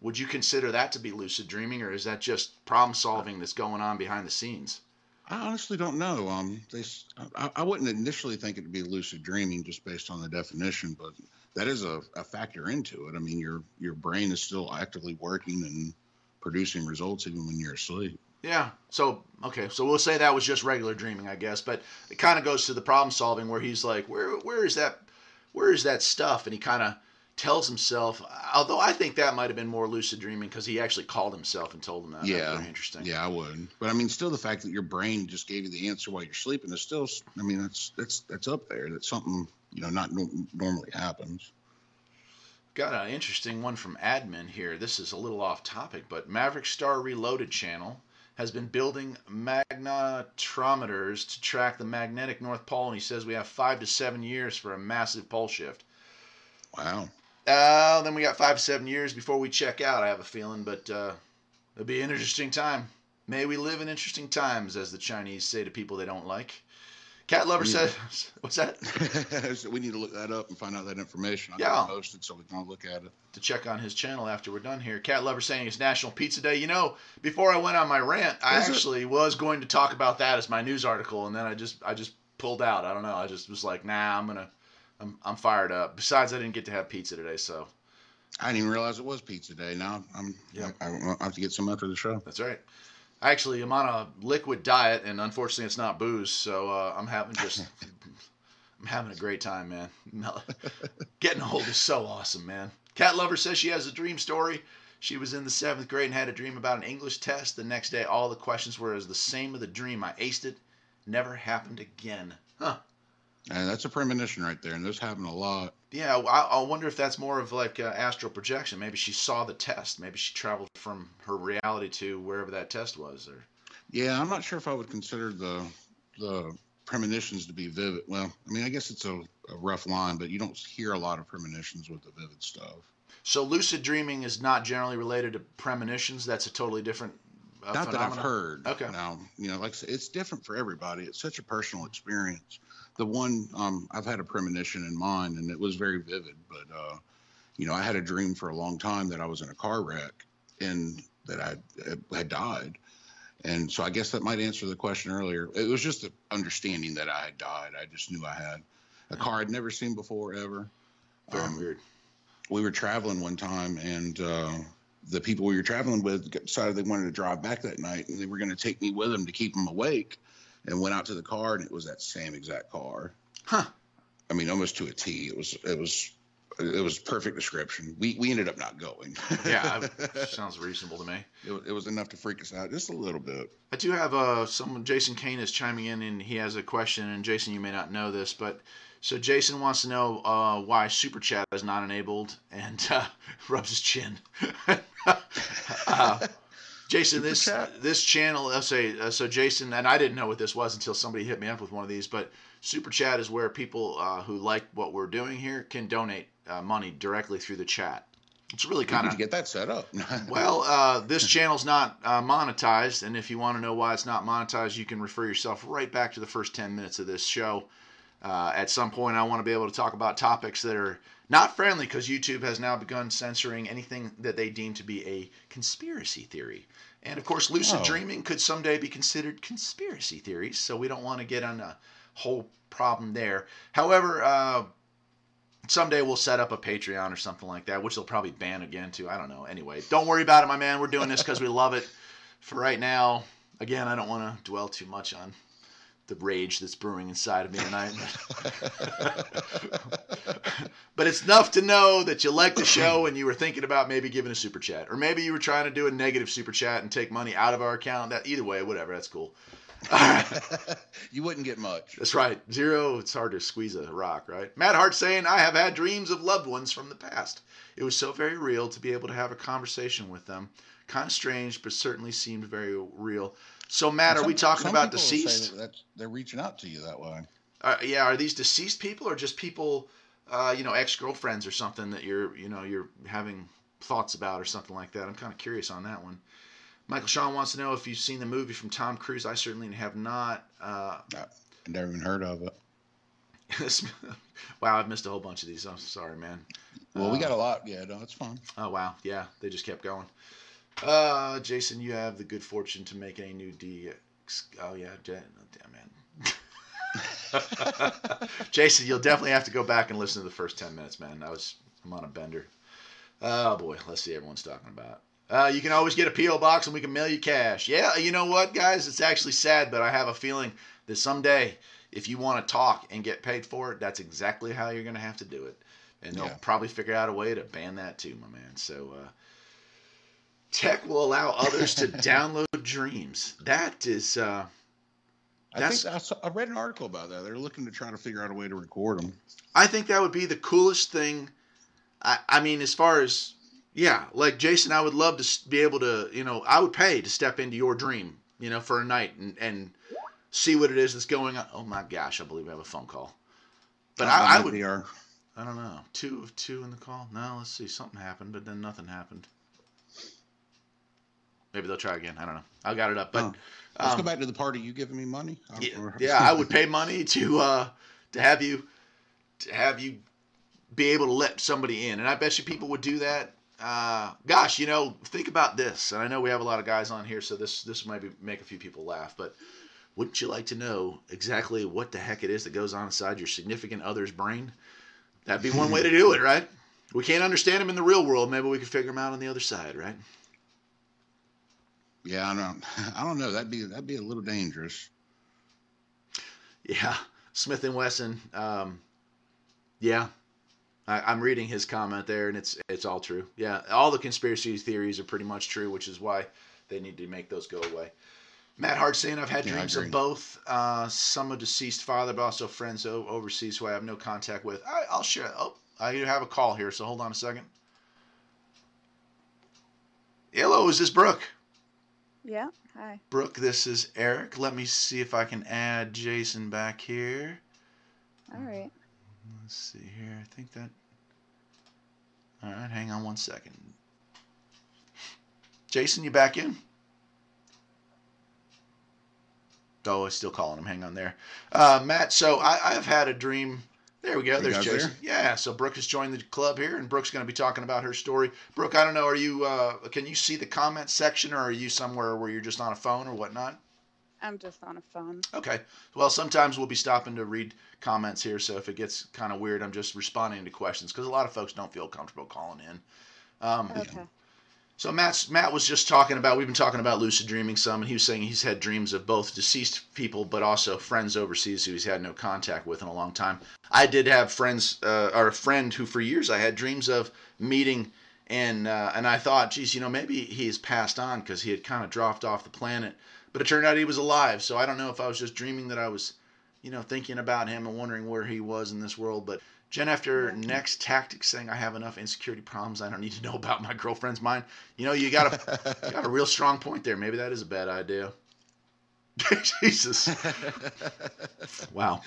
Would you consider that to be lucid dreaming, or is that just problem solving that's going on behind the scenes? I honestly don't know. Um, they, I, I, wouldn't initially think it'd be lucid dreaming just based on the definition, but that is a, a, factor into it. I mean, your your brain is still actively working and producing results even when you're asleep. Yeah. So okay. So we'll say that was just regular dreaming, I guess. But it kind of goes to the problem solving where he's like, where where is that, where is that stuff? And he kind of tells himself. Although I think that might have been more lucid dreaming because he actually called himself and told him that. Yeah, very interesting. Yeah, I would. But I mean, still, the fact that your brain just gave you the answer while you're sleeping is still. I mean, that's that's that's up there. That's something you know not no- normally happens. Got an interesting one from admin here. This is a little off topic, but Maverick Star Reloaded channel has been building magnetometers to track the magnetic North Pole, and he says we have five to seven years for a massive pole shift. Wow. Uh, then we got five, to seven years before we check out. I have a feeling, but uh, it'll be an interesting time. May we live in interesting times, as the Chinese say to people they don't like. Cat lover yeah. says, "What's that?" so we need to look that up and find out that information. I yeah, posted so we can all look at it to check on his channel after we're done here. Cat lover saying it's National Pizza Day. You know, before I went on my rant, I Is actually it? was going to talk about that as my news article, and then I just I just pulled out. I don't know. I just was like, nah, I'm gonna I'm I'm fired up. Besides, I didn't get to have pizza today, so. I didn't even realize it was pizza day. Now I'm yeah. I, I have to get some after the show. That's right. Actually, I'm on a liquid diet, and unfortunately, it's not booze. So uh, I'm having just I'm having a great time, man. Getting old is so awesome, man. Cat lover says she has a dream story. She was in the seventh grade and had a dream about an English test. The next day, all the questions were as the same of the dream. I aced it. Never happened again. Huh. And that's a premonition right there, and this happened a lot. Yeah, I, I wonder if that's more of like uh, astral projection. Maybe she saw the test. Maybe she traveled from her reality to wherever that test was. Or yeah, I'm not sure if I would consider the the premonitions to be vivid. Well, I mean, I guess it's a, a rough line, but you don't hear a lot of premonitions with the vivid stuff. So lucid dreaming is not generally related to premonitions. That's a totally different. Uh, not phenomenon? that I've heard. Okay. Now, you know, like I said, it's different for everybody. It's such a personal experience the one um, I've had a premonition in mind, and it was very vivid. But uh, you know, I had a dream for a long time that I was in a car wreck and that I had died. And so I guess that might answer the question earlier. It was just the understanding that I had died. I just knew I had a car I'd never seen before ever. Very um, weird. We were traveling one time, and uh, the people we were traveling with decided they wanted to drive back that night, and they were going to take me with them to keep them awake and went out to the car, and it was that same exact car. Huh. I mean, almost to a T. It was it was it was perfect description. We we ended up not going. yeah, sounds reasonable to me. It, it, was enough to freak us out just a little bit. I do have uh someone. Jason Kane is chiming in, and he has a question. And Jason, you may not know this, but so Jason wants to know uh, why Super Chat is not enabled, and uh, rubs his chin. uh, Jason, Super this chat? this channel. I'll say uh, so. Jason, and I didn't know what this was until somebody hit me up with one of these, but Super Chat is where people uh, who like what we're doing here can donate uh, money directly through the chat. It's really kind of get that set up. well, uh, this channel's not uh, monetized, and if you want to know why it's not monetized, you can refer yourself right back to the first ten minutes of this show. Uh, at some point, I want to be able to talk about topics that are not friendly because YouTube has now begun censoring anything that they deem to be a conspiracy theory. And of course, lucid oh. dreaming could someday be considered conspiracy theories, so we don't want to get on a whole problem there. However, uh, someday we'll set up a Patreon or something like that, which they'll probably ban again too. I don't know. Anyway, don't worry about it, my man. We're doing this because we love it. For right now, again, I don't want to dwell too much on the rage that's brewing inside of me tonight. but it's enough to know that you like the show and you were thinking about maybe giving a super chat, or maybe you were trying to do a negative super chat and take money out of our account. That either way, whatever, that's cool. you wouldn't get much. That's right. Zero. It's hard to squeeze a rock, right? Matt Hart saying, "I have had dreams of loved ones from the past. It was so very real to be able to have a conversation with them. Kind of strange, but certainly seemed very real." So, Matt, some, are we talking about deceased? That they're reaching out to you that way. Uh, yeah, are these deceased people or just people, uh, you know, ex girlfriends or something that you're, you know, you're having thoughts about or something like that? I'm kind of curious on that one. Michael Sean wants to know if you've seen the movie from Tom Cruise. I certainly have not. Uh, I've never even heard of it. wow, I've missed a whole bunch of these. I'm sorry, man. Well, uh, we got a lot. Yeah, no, it's fine. Oh wow, yeah, they just kept going. Uh, Jason, you have the good fortune to make a new D. Oh yeah, damn man. Jason, you'll definitely have to go back and listen to the first ten minutes, man. I was I'm on a bender. Oh boy, let's see everyone's talking about. Uh, you can always get a PO box and we can mail you cash. Yeah, you know what, guys? It's actually sad, but I have a feeling that someday, if you want to talk and get paid for it, that's exactly how you're going to have to do it. And they'll yeah. probably figure out a way to ban that too, my man. So, uh, tech will allow others to download dreams. That is. Uh, I think I, saw, I read an article about that. They're looking to try to figure out a way to record them. I think that would be the coolest thing. I, I mean, as far as yeah, like Jason, I would love to be able to, you know, I would pay to step into your dream, you know, for a night and and see what it is that's going on. Oh my gosh, I believe I have a phone call. But I, I would. I don't know. Two of two in the call. No, let's see. Something happened, but then nothing happened. Maybe they'll try again. I don't know. I got it up, but oh. let's um, go back to the party. You giving me money? Yeah, yeah I would pay money to uh to have you to have you be able to let somebody in, and I bet you people would do that uh, gosh, you know, think about this. And I know we have a lot of guys on here, so this this might be, make a few people laugh. But wouldn't you like to know exactly what the heck it is that goes on inside your significant other's brain? That'd be one way to do it, right? We can't understand them in the real world. Maybe we can figure them out on the other side, right? Yeah, I don't. I don't know. That'd be that'd be a little dangerous. Yeah, Smith and Wesson. Um, yeah, I, am reading his comment there, and it's it's all true. Yeah, all the conspiracy theories are pretty much true, which is why they need to make those go away. Matt Hart saying, I've had yeah, dreams of both. Uh, some a deceased father, but also friends overseas who I have no contact with. I, I'll share. Oh, I have a call here, so hold on a second. Hello, is this Brooke? Yeah, hi. Brooke, this is Eric. Let me see if I can add Jason back here. All right. Let's see here. I think that. All right, hang on one second. Jason, you back in? Oh, I'm still calling him. Hang on there. Uh, Matt, so I, have had a dream. There we go. There's Jason. There? Yeah, so Brooke has joined the club here, and Brooke's going to be talking about her story. Brooke, I don't know. Are you? Uh, can you see the comment section, or are you somewhere where you're just on a phone or whatnot? I'm just on a phone. Okay. Well, sometimes we'll be stopping to read comments here, so if it gets kind of weird, I'm just responding to questions because a lot of folks don't feel comfortable calling in. Um, okay. So Matt's, Matt was just talking about we've been talking about lucid dreaming some, and he was saying he's had dreams of both deceased people, but also friends overseas who he's had no contact with in a long time. I did have friends, uh, or a friend who for years I had dreams of meeting, and uh, and I thought, geez, you know, maybe he's passed on because he had kind of dropped off the planet, but it turned out he was alive. So I don't know if I was just dreaming that I was, you know, thinking about him and wondering where he was in this world, but Jen, after next tactics saying I have enough insecurity problems, I don't need to know about my girlfriend's mind. You know, you got a you got a real strong point there. Maybe that is a bad idea. Jesus. wow.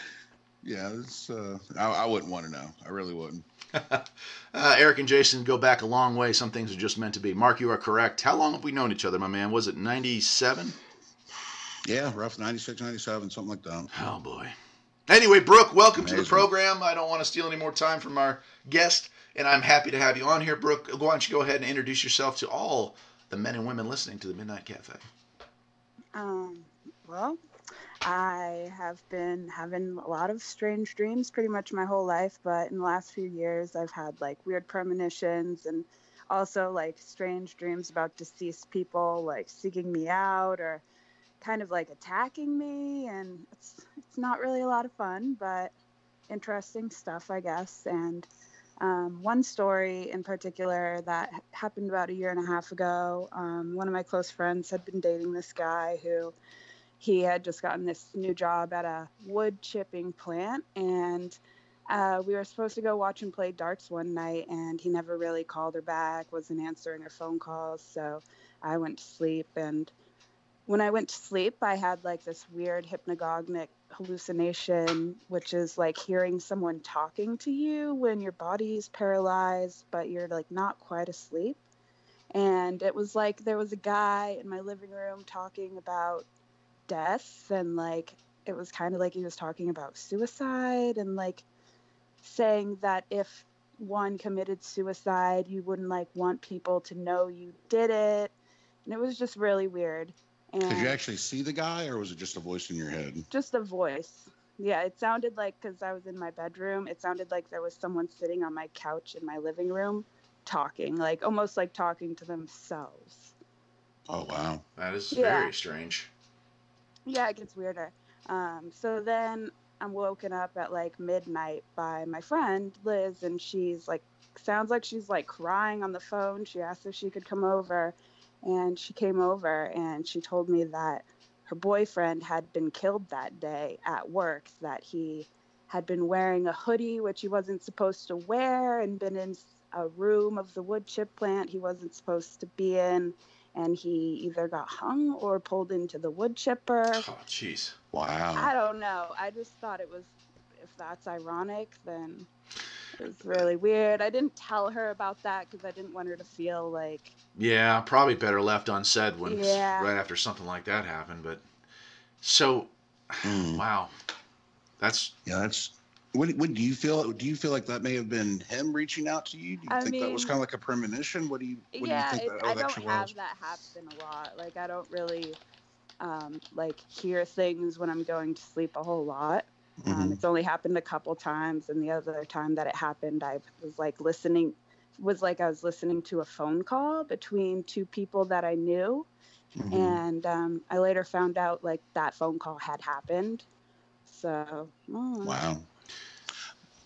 Yeah, it's, uh, I, I, wouldn't want to know. I really wouldn't. uh, Eric and Jason go back a long way. Some things are just meant to be. Mark, you are correct. How long have we known each other, my man? Was it 97? Yeah, rough 96, 97, something like that. Oh, boy. Anyway, Brooke, welcome Amazing. to the program. I don't want to steal any more time from our guest, and I'm happy to have you on here, Brooke. Why don't you go ahead and introduce yourself to all the men and women listening to the Midnight Cafe? Um, well, I have been having a lot of strange dreams pretty much my whole life, but in the last few years, I've had like weird premonitions and also like strange dreams about deceased people like seeking me out or kind of like attacking me and it's it's not really a lot of fun but interesting stuff i guess. And um, one story in particular that happened about a year and a half ago um, one of my close friends had been dating this guy who he had just gotten this new job at a wood chipping plant and uh, we were supposed to go watch him play darts one night and he never really called her back wasn't answering her phone calls so i went to sleep and when I went to sleep, I had like this weird hypnagogic hallucination, which is like hearing someone talking to you when your body's paralyzed, but you're like not quite asleep. And it was like there was a guy in my living room talking about death, and like it was kind of like he was talking about suicide and like saying that if one committed suicide, you wouldn't like want people to know you did it. And it was just really weird. Did you actually see the guy, or was it just a voice in your head? Just a voice. Yeah, it sounded like because I was in my bedroom, it sounded like there was someone sitting on my couch in my living room talking, like almost like talking to themselves. Oh wow, that is yeah. very strange. Yeah, it gets weirder. Um, so then I'm woken up at like midnight by my friend Liz, and she's like, sounds like she's like crying on the phone. She asked if she could come over, and she came over and she told me that her boyfriend had been killed that day at work, that he had been wearing a hoodie, which he wasn't supposed to wear, and been in a room of the wood chip plant he wasn't supposed to be in. And he either got hung or pulled into the wood chipper. Oh, jeez. Wow. I don't know. I just thought it was, if that's ironic, then it was really weird. I didn't tell her about that because I didn't want her to feel like. Yeah, probably better left unsaid when yeah. right after something like that happened. But so, mm. wow, that's yeah, that's. What, what do you feel? Do you feel like that may have been him reaching out to you? Do you I think mean, that was kind of like a premonition? What do you? What yeah, do you think that, I don't have was? that happen a lot. Like I don't really, um, like hear things when I'm going to sleep a whole lot. Um, mm-hmm. Um, it's only happened a couple times, and the other time that it happened, I was like listening, was like I was listening to a phone call between two people that I knew, mm-hmm. and um, I later found out like that phone call had happened. So oh. wow.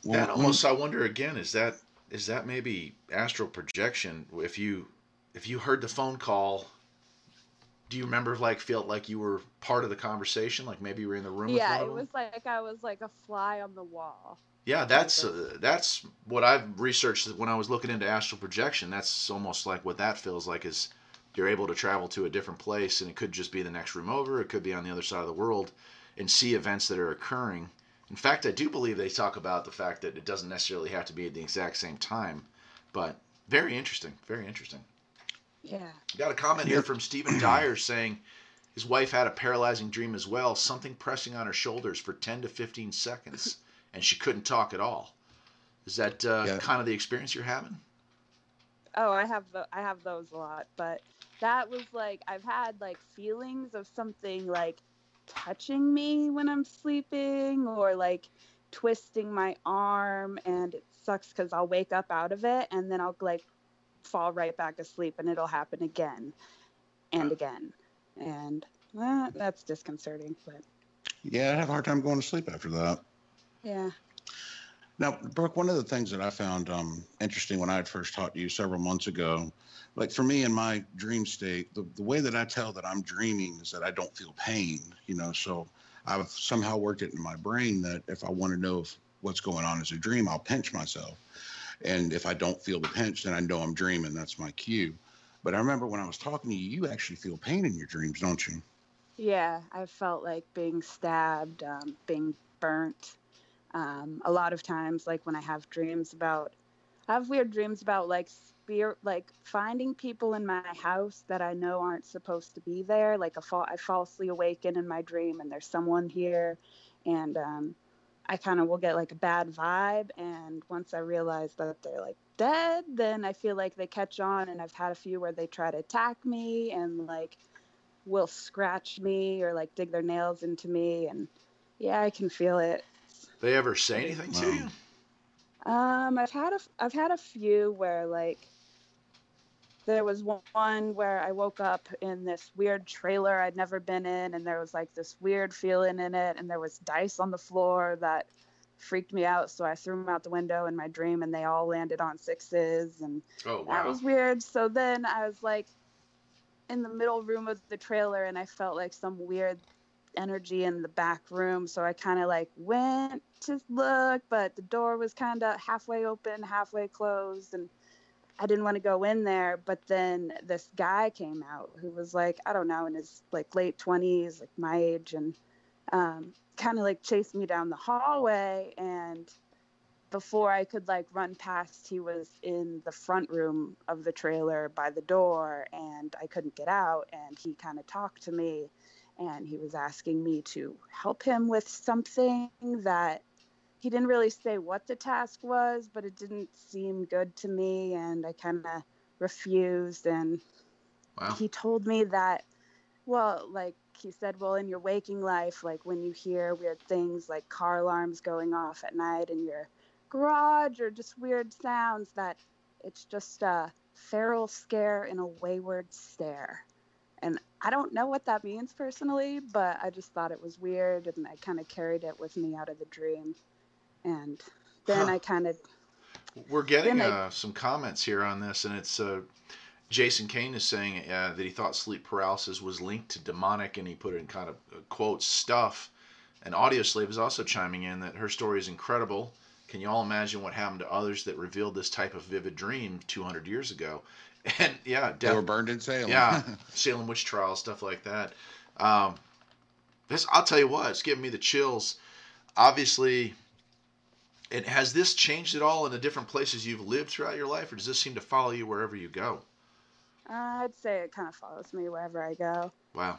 Well, that almost, I wonder again, is that is that maybe astral projection? If you if you heard the phone call do you remember like felt like you were part of the conversation? Like maybe you were in the room yeah it was like i was like a fly on the wall. Yeah that's uh, that's what i've researched when i was looking into astral projection. That's almost like what that feels like is you're able to travel to a different place and it could just be the next room over. It could be on the other side of the world and see events that are occurring. In fact i do believe they talk about the fact that it doesn't necessarily have to be at the exact same time but very interesting very interesting yeah. Got a comment here from Stephen Dyer saying his wife had a paralyzing dream as well, something pressing on her shoulders for 10 to 15 seconds, and she couldn't talk at all. Is that uh, yeah. kind of the experience you're having? Oh, I have the, I have those a lot, but that was like I've had like feelings of something like touching me when I'm sleeping or like twisting my arm and it sucks cuz I'll wake up out of it and then I'll like fall right back asleep and it'll happen again and again. And that's disconcerting, but yeah, I have a hard time going to sleep after that. Yeah. Now, Brooke, one of the things that I found um, interesting when I had first talked to you several months ago, like for me in my dream state, the, the way that I tell that I'm dreaming is that I don't feel pain, you know. So I've somehow worked it in my brain that if I want to know if what's going on is a dream, I'll pinch myself. And if I don't feel the pinch, then I know I'm dreaming. That's my cue. But I remember when I was talking to you, you actually feel pain in your dreams, don't you? Yeah, I felt like being stabbed, um, being burnt. Um, a lot of times, like when I have dreams about, I have weird dreams about like spirit, like finding people in my house that I know aren't supposed to be there. Like a fall, I falsely awaken in my dream and there's someone here, and um, I kind of will get like a bad vibe. And once I realize that they're like dead, then I feel like they catch on. And I've had a few where they try to attack me and like will scratch me or like dig their nails into me. And yeah, I can feel it. They ever say anything to you? Um, I've had a I've had a few where like there was one where I woke up in this weird trailer I'd never been in, and there was like this weird feeling in it, and there was dice on the floor that freaked me out. So I threw them out the window in my dream, and they all landed on sixes, and oh, wow. that was weird. So then I was like in the middle room of the trailer, and I felt like some weird energy in the back room. So I kind of like went to look, but the door was kind of halfway open, halfway closed, and I didn't want to go in there, but then this guy came out who was like, I don't know, in his like late 20s, like my age, and um, kind of like chased me down the hallway. And before I could like run past, he was in the front room of the trailer by the door, and I couldn't get out. And he kind of talked to me, and he was asking me to help him with something that he didn't really say what the task was, but it didn't seem good to me, and I kind of refused. And wow. he told me that, well, like he said, well, in your waking life, like when you hear weird things like car alarms going off at night in your garage or just weird sounds, that it's just a feral scare in a wayward stare. And I don't know what that means personally, but I just thought it was weird and I kind of carried it with me out of the dream and then huh. I kind of. We're getting uh, some comments here on this, and it's uh, Jason Kane is saying uh, that he thought sleep paralysis was linked to demonic, and he put in kind of uh, quotes stuff. And Audio Slave is also chiming in that her story is incredible. Can you all imagine what happened to others that revealed this type of vivid dream 200 years ago? And yeah, def- they were burned in Salem. Yeah, Salem witch trials, stuff like that. Um, this, I'll tell you what, it's giving me the chills. Obviously, and has this changed at all in the different places you've lived throughout your life, or does this seem to follow you wherever you go? Uh, I'd say it kind of follows me wherever I go. Wow.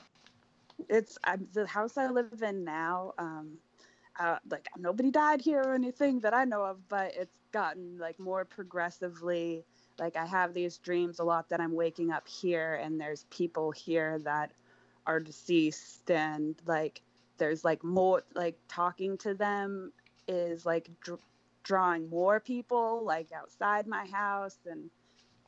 It's the house I live in now. Um, uh, like nobody died here or anything that I know of, but it's gotten like more progressively. Like I have these dreams a lot that I'm waking up here, and there's people here that are deceased, and like there's like more like talking to them is like dr- drawing more people like outside my house and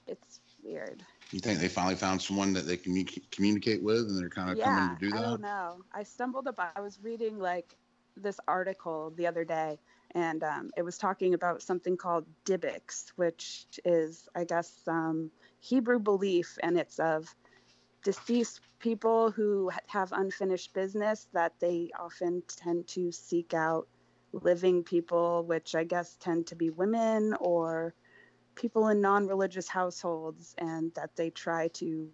it's weird. You think they finally found someone that they can communicate with and they're kind of yeah, coming to do that i don't know. I stumbled up i was reading like this article the other day and um, it was talking about something called Dybbuk, which is i guess um, hebrew belief and it's of deceased people who have unfinished business that they often tend to seek out living people, which I guess tend to be women or people in non religious households, and that they try to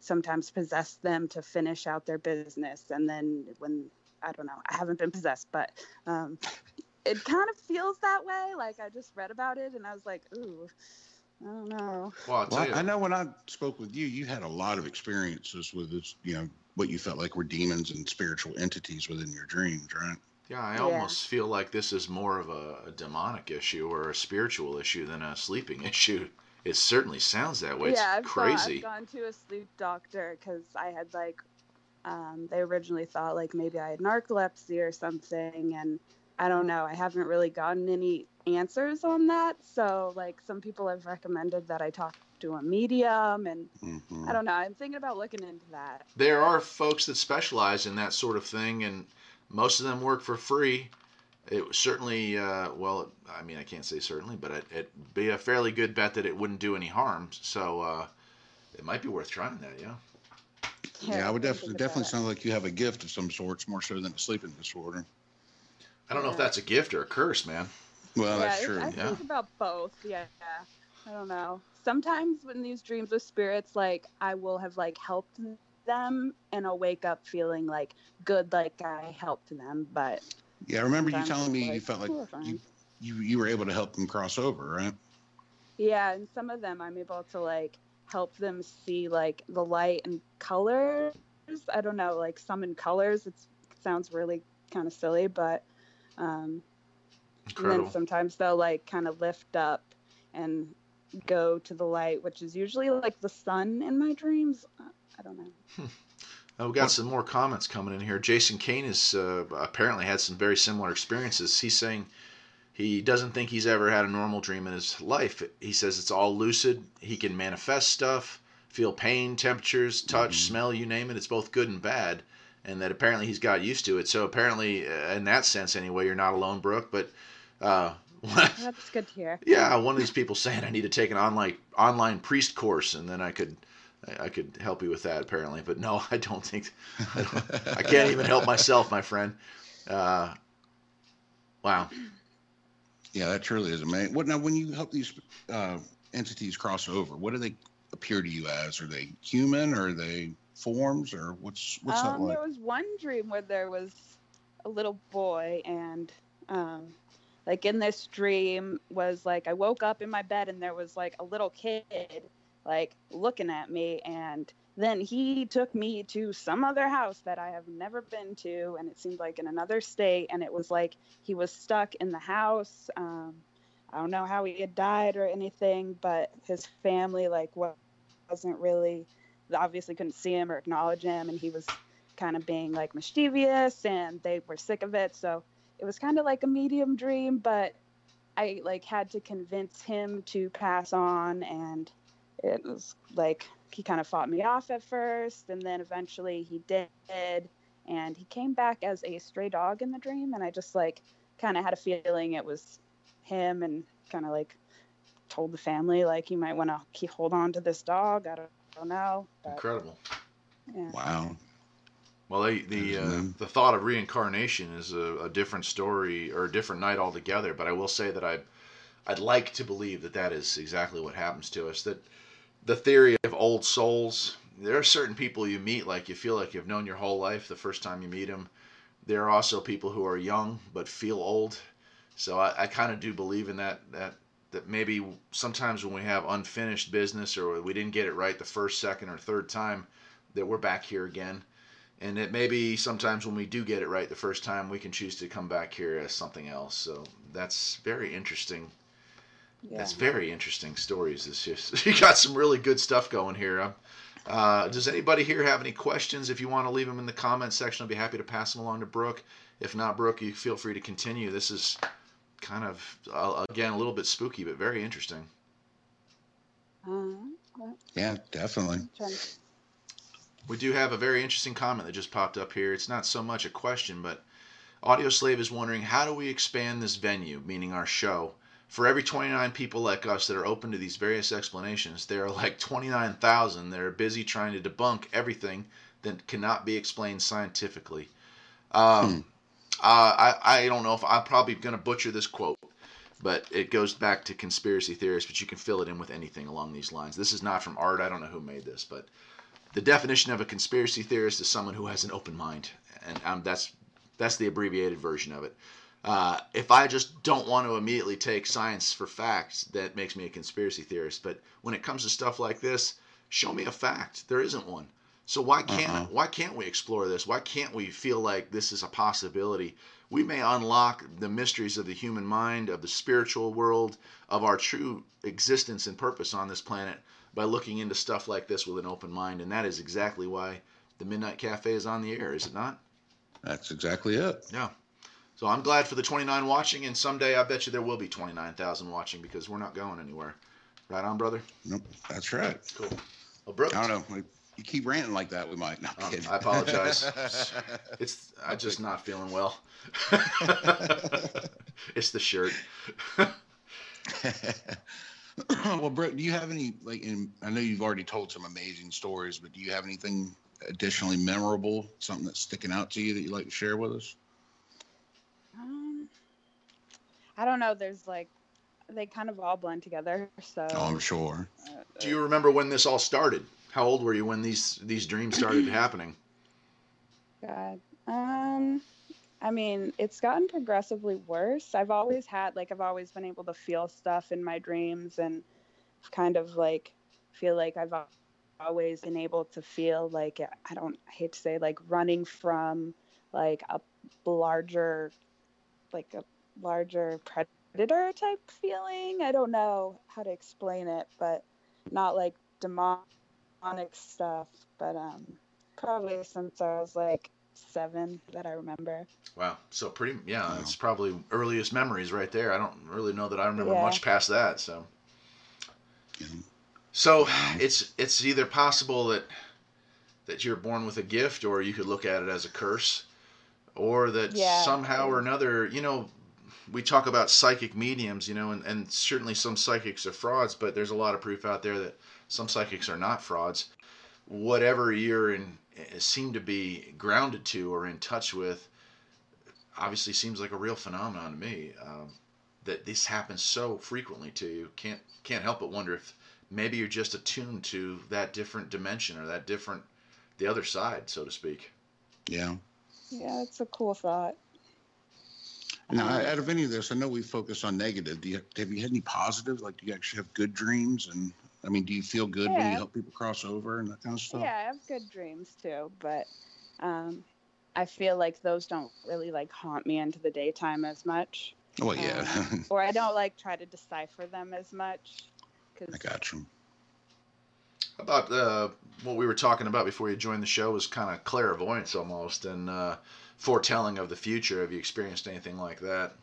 sometimes possess them to finish out their business. And then when, I don't know, I haven't been possessed, but um, it kind of feels that way. Like I just read about it and I was like, ooh. I don't know. Well, well I know when I spoke with you, you had a lot of experiences with this, you know, what you felt like were demons and spiritual entities within your dreams, right? Yeah, I almost feel like this is more of a, a, demonic issue or a spiritual issue than a sleeping issue. It certainly sounds that way. Yeah, it's I've crazy. Gone, I've gone to a sleep doctor because I had like, um, they originally thought like maybe I had narcolepsy or something, and I don't know. I haven't really gotten any answers on that. So like some people have recommended that I talk to a medium, and mm-hmm. I don't know. I'm thinking about looking into that. There are folks that specialize in that sort of thing, and most of them work for free. It certainly, uh, well, I mean, I can't say certainly, but it, would be a fairly good bet that it wouldn't do any harm. So uh, it might be worth trying that, yeah. Yeah, yeah I would definitely definitely sound like you have a gift of some sorts, more so than a sleeping disorder. I don't know if that's a gift or a curse, man. Well, yeah, that's true. I yeah. think about both. Yeah, I don't know. Sometimes when these dreams with spirits, like I will have like helped them, and I'll wake up feeling like good, like I helped them. But yeah, I remember you telling me like, you felt like you, you you were able to help them cross over, right? Yeah, and some of them I'm able to like help them see like the light and colors. I don't know, like summon colors. It's, it sounds really kind of silly, but um, and then sometimes they'll like kind of lift up and go to the light, which is usually like the sun in my dreams. I don't know. Oh, we've got some more comments coming in here. Jason Kane has uh, apparently had some very similar experiences. He's saying he doesn't think he's ever had a normal dream in his life. He says it's all lucid. He can manifest stuff, feel pain, temperatures, touch, mm-hmm. smell, you name it. It's both good and bad and that apparently he's got used to it. So apparently, uh, in that sense, anyway, you're not alone, Brooke. But uh, that's good to hear. Yeah, one of these people saying I need to take an online online priest course, and then I could I could help you with that apparently. But no, I don't think I, don't, I can't even help myself, my friend. Uh, wow. Yeah, that truly is amazing. What now? When you help these uh, entities cross over, what do they appear to you as? Are they human? Or are they forms or what's what's um, that like? There was one dream where there was a little boy and um, like in this dream was like I woke up in my bed and there was like a little kid like looking at me and then he took me to some other house that I have never been to and it seemed like in another state and it was like he was stuck in the house um, I don't know how he had died or anything but his family like wasn't really obviously couldn't see him or acknowledge him, and he was kind of being like mischievous, and they were sick of it. So it was kind of like a medium dream, but I like had to convince him to pass on, and it was like he kind of fought me off at first, and then eventually he did, and he came back as a stray dog in the dream, and I just like kind of had a feeling it was him, and kind of like told the family like you might want to keep hold on to this dog. I don't don't know. But, Incredible. Yeah. Wow. Well, they, the uh, the thought of reincarnation is a, a, different story or a different night altogether. But I will say that I I'd like to believe that that is exactly what happens to us. That the theory of old souls. There are certain people you meet like you feel like you've known your whole life the first time you meet them. There are also people who are young but feel old. So I, I kind of do believe in that that that maybe sometimes when we have unfinished business or we didn't get it right the first, second, or third time, that we're back here again. And that maybe sometimes when we do get it right the first time, we can choose to come back here as something else. So that's very interesting. Yeah. That's very interesting stories. It's just you got some really good stuff going here. Uh, does anybody here have any questions? If you want to leave them in the comments section, I'll be happy to pass them along to Brooke. If not, Brooke, you feel free to continue. This is kind of uh, again a little bit spooky, but very interesting. Uh, yeah, definitely. We do have a very interesting comment that just popped up here. It's not so much a question, but Audio Slave is wondering how do we expand this venue, meaning our show? For every 29 people like us that are open to these various explanations, there are like 29,000 that are busy trying to debunk everything that cannot be explained scientifically. Um, hmm. Uh, I, I don't know if I'm probably going to butcher this quote, but it goes back to conspiracy theorists, but you can fill it in with anything along these lines. This is not from art. I don't know who made this, but the definition of a conspiracy theorist is someone who has an open mind, and um, that's that's the abbreviated version of it. Uh, if I just don't want to immediately take science for facts, that makes me a conspiracy theorist. But when it comes to stuff like this, show me a fact. There isn't one. So why can't uh-uh. why can't we explore this? Why can't we feel like this is a possibility? We may unlock the mysteries of the human mind, of the spiritual world, of our true existence and purpose on this planet by looking into stuff like this with an open mind, and that is exactly why the Midnight Cafe is on the air, is it not? That's exactly it. Yeah. So I'm glad for the 29 watching, and someday I bet you there will be 29,000 watching because we're not going anywhere. Right on, brother. Nope, that's right. Cool. Well, Brooke. I don't know. You keep ranting like that, we might. No, um, I apologize. it's I'm just not feeling well. it's the shirt. well, Brooke, do you have any like? In, I know you've already told some amazing stories, but do you have anything additionally memorable, something that's sticking out to you that you'd like to share with us? Um, I don't know. There's like they kind of all blend together. So oh, I'm sure. Uh, do you remember when this all started? How old were you when these these dreams started happening? God, um, I mean, it's gotten progressively worse. I've always had like I've always been able to feel stuff in my dreams and kind of like feel like I've always been able to feel like I don't I hate to say like running from like a larger like a larger predator type feeling. I don't know how to explain it, but not like demonic stuff, but um probably since I was like seven that I remember. Wow. So pretty, yeah, wow. it's probably earliest memories right there. I don't really know that I remember yeah. much past that. So, so it's it's either possible that that you're born with a gift, or you could look at it as a curse, or that yeah. somehow or another, you know, we talk about psychic mediums, you know, and, and certainly some psychics are frauds, but there's a lot of proof out there that some psychics are not frauds. Whatever you're in seem to be grounded to or in touch with obviously seems like a real phenomenon to me um, that this happens so frequently to you. Can't can't help but wonder if maybe you're just attuned to that different dimension or that different the other side so to speak. Yeah. Yeah it's a cool thought now um, out of any of this i know we focus on negative do you have you had any positives like do you actually have good dreams and I mean, do you feel good yeah. when you help people cross over and that kind of stuff? Yeah, I have good dreams too, but um, I feel like those don't really like haunt me into the daytime as much. Well, yeah. Um, or I don't like try to decipher them as much. Cause... I got you. About uh, what we were talking about before you joined the show was kind of clairvoyance almost and uh, foretelling of the future. Have you experienced anything like that?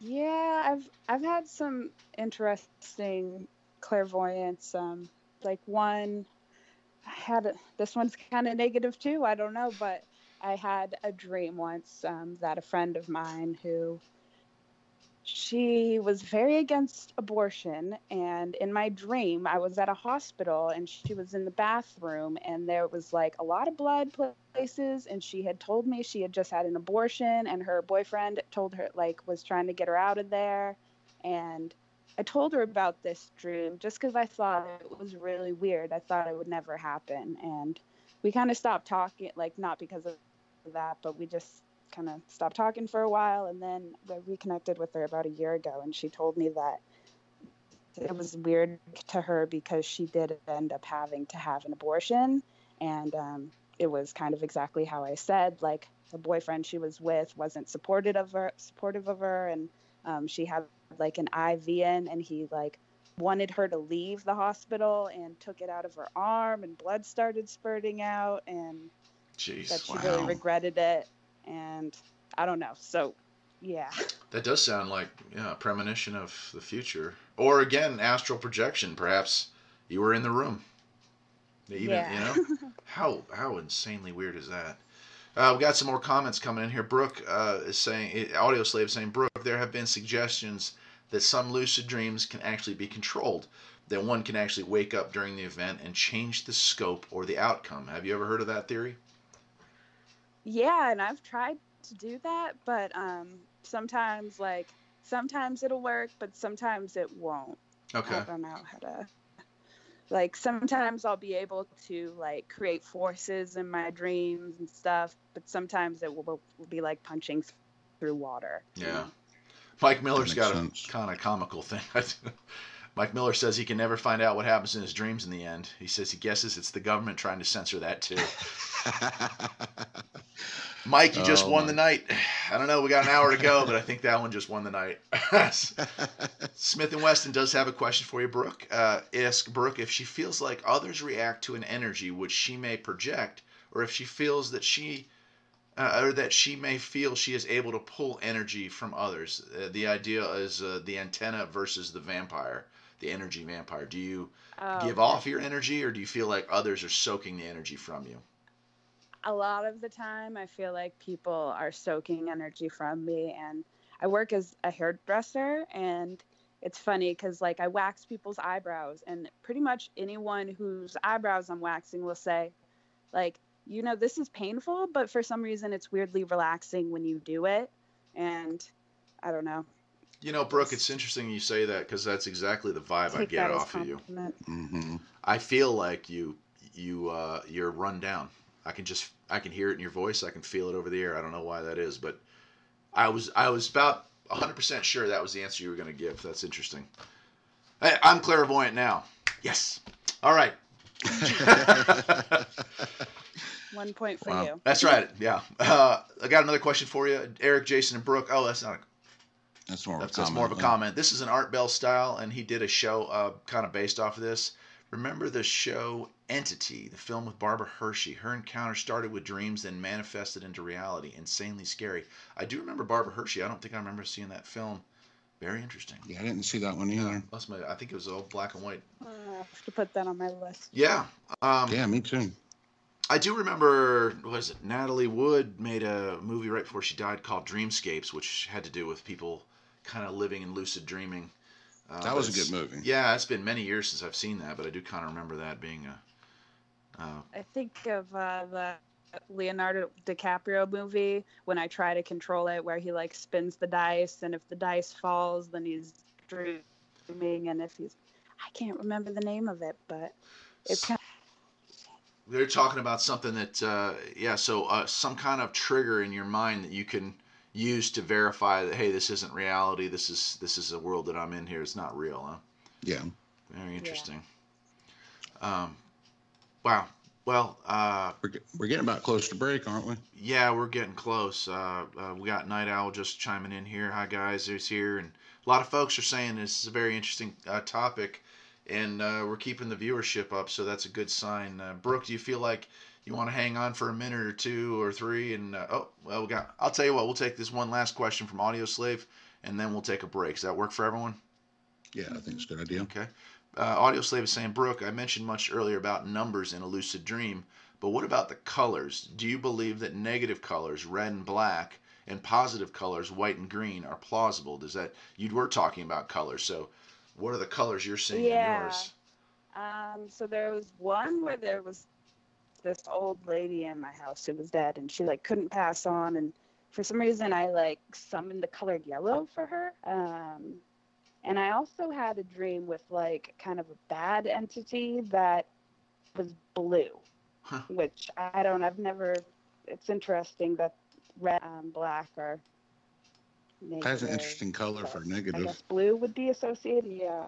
Yeah, I've I've had some interesting clairvoyance. Um, like one, I had a, this one's kind of negative too. I don't know, but I had a dream once um, that a friend of mine who she was very against abortion and in my dream i was at a hospital and she was in the bathroom and there was like a lot of blood places and she had told me she had just had an abortion and her boyfriend told her like was trying to get her out of there and I told her about this dream just because I thought it was really weird. I thought it would never happen. And we kind of stopped talking, like, not because of that, but we just kind of stopped talking for a while. And then I reconnected with her about a year ago, and she told me that it was weird to her because she did end up having to have an abortion. And um, it was kind of exactly how I said, like, the boyfriend she was with wasn't supportive of her, supportive of her, and um, she had like an IV in and he like wanted her to leave the hospital and took it out of her arm and blood started spurting out and Jeez, that she wow. really regretted it and I don't know. So yeah. That does sound like yeah, a premonition of the future. Or again, astral projection. Perhaps you were in the room. Even yeah. you know? how how insanely weird is that? Uh, we got some more comments coming in here. Brooke uh, is saying, audio slave saying, Brooke, there have been suggestions that some lucid dreams can actually be controlled, that one can actually wake up during the event and change the scope or the outcome. Have you ever heard of that theory? Yeah, and I've tried to do that, but um, sometimes, like, sometimes it'll work, but sometimes it won't. Okay. I don't know how to like sometimes I'll be able to like create forces in my dreams and stuff, but sometimes it will, will be like punching through water. Yeah. Mike Miller's got sense. a kind of comical thing. Mike Miller says he can never find out what happens in his dreams in the end. He says he guesses it's the government trying to censor that too. Mike, you just oh, won the night. I don't know. We got an hour to go, but I think that one just won the night. Smith and Wesson does have a question for you, Brooke. Uh, ask Brooke if she feels like others react to an energy which she may project, or if she feels that she, uh, or that she may feel she is able to pull energy from others. Uh, the idea is uh, the antenna versus the vampire. The energy vampire? Do you oh, give off your energy, or do you feel like others are soaking the energy from you? A lot of the time, I feel like people are soaking energy from me, and I work as a hairdresser, and it's funny because like I wax people's eyebrows, and pretty much anyone whose eyebrows I'm waxing will say, like, you know, this is painful, but for some reason it's weirdly relaxing when you do it, and I don't know. You know, Brooke, it's interesting you say that because that's exactly the vibe I get off of you. Mm-hmm. I feel like you, you, uh, you're run down. I can just, I can hear it in your voice. I can feel it over the air. I don't know why that is, but I was, I was about 100% sure that was the answer you were going to give. That's interesting. Hey, I'm clairvoyant now. Yes. All right. One point for wow. you. That's right. Yeah. Uh, I got another question for you, Eric, Jason, and Brooke. Oh, that's not. A, that's more. That's, of that's more of a comment. This is an Art Bell style, and he did a show uh, kind of based off of this. Remember the show Entity, the film with Barbara Hershey? Her encounter started with dreams, then manifested into reality. Insanely scary. I do remember Barbara Hershey. I don't think I remember seeing that film. Very interesting. Yeah, I didn't see that one either. That's my, I think it was all black and white. I have to put that on my list. Yeah. Um, yeah, me too. I do remember, was it Natalie Wood made a movie right before she died called Dreamscapes, which had to do with people kind of living in lucid dreaming. Uh, that was a good movie. Yeah, it's been many years since I've seen that, but I do kind of remember that being a. Uh, I think of uh, the Leonardo DiCaprio movie when I try to control it, where he like spins the dice, and if the dice falls, then he's dreaming, and if he's, I can't remember the name of it, but it's kind they're talking about something that uh, yeah so uh, some kind of trigger in your mind that you can use to verify that hey this isn't reality. This is this is a world that i'm in here. It's not real huh? Yeah. Very interesting. Yeah. um wow. Well uh we're, we're getting about close to break aren't we? Yeah we're getting close. Uh, uh we got night owl just chiming in here. Hi guys. There's here. And a lot of folks are saying this is a very interesting uh, topic. And uh, we're keeping the viewership up, so that's a good sign. Uh, Brooke, do you feel like you want to hang on for a minute or two or three? And uh, oh, well, we got. I'll tell you what. We'll take this one last question from Audioslave, and then we'll take a break. Does that work for everyone? Yeah, I think it's a good idea. Okay. Uh, Audioslave is saying, Brooke, I mentioned much earlier about numbers in a lucid dream, but what about the colors? Do you believe that negative colors, red and black, and positive colors, white and green, are plausible? Does that you were talking about colors, so what are the colors you're seeing yeah. in yours? Um, so there was one where there was this old lady in my house who was dead, and she like couldn't pass on, and for some reason I like summoned the colored yellow for her. Um, and I also had a dream with like kind of a bad entity that was blue, huh. which I don't. I've never. It's interesting that red and black are Negative. That's an interesting color for negative. I guess blue would be associated. Yeah.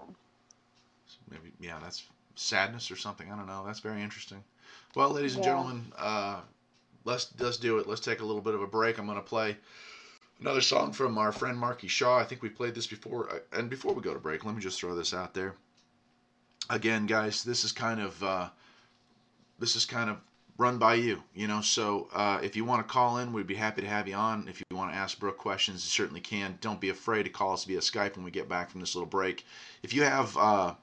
Maybe yeah, that's sadness or something. I don't know. That's very interesting. Well, ladies and yeah. gentlemen, uh, let's let's do it. Let's take a little bit of a break. I'm going to play another song from our friend Marky Shaw. I think we played this before. Uh, and before we go to break, let me just throw this out there. Again, guys, this is kind of uh, this is kind of run by you. You know, so uh, if you want to call in, we'd be happy to have you on. If you want to ask Brooke questions, you certainly can. Don't be afraid to call us via Skype when we get back from this little break. If you have uh,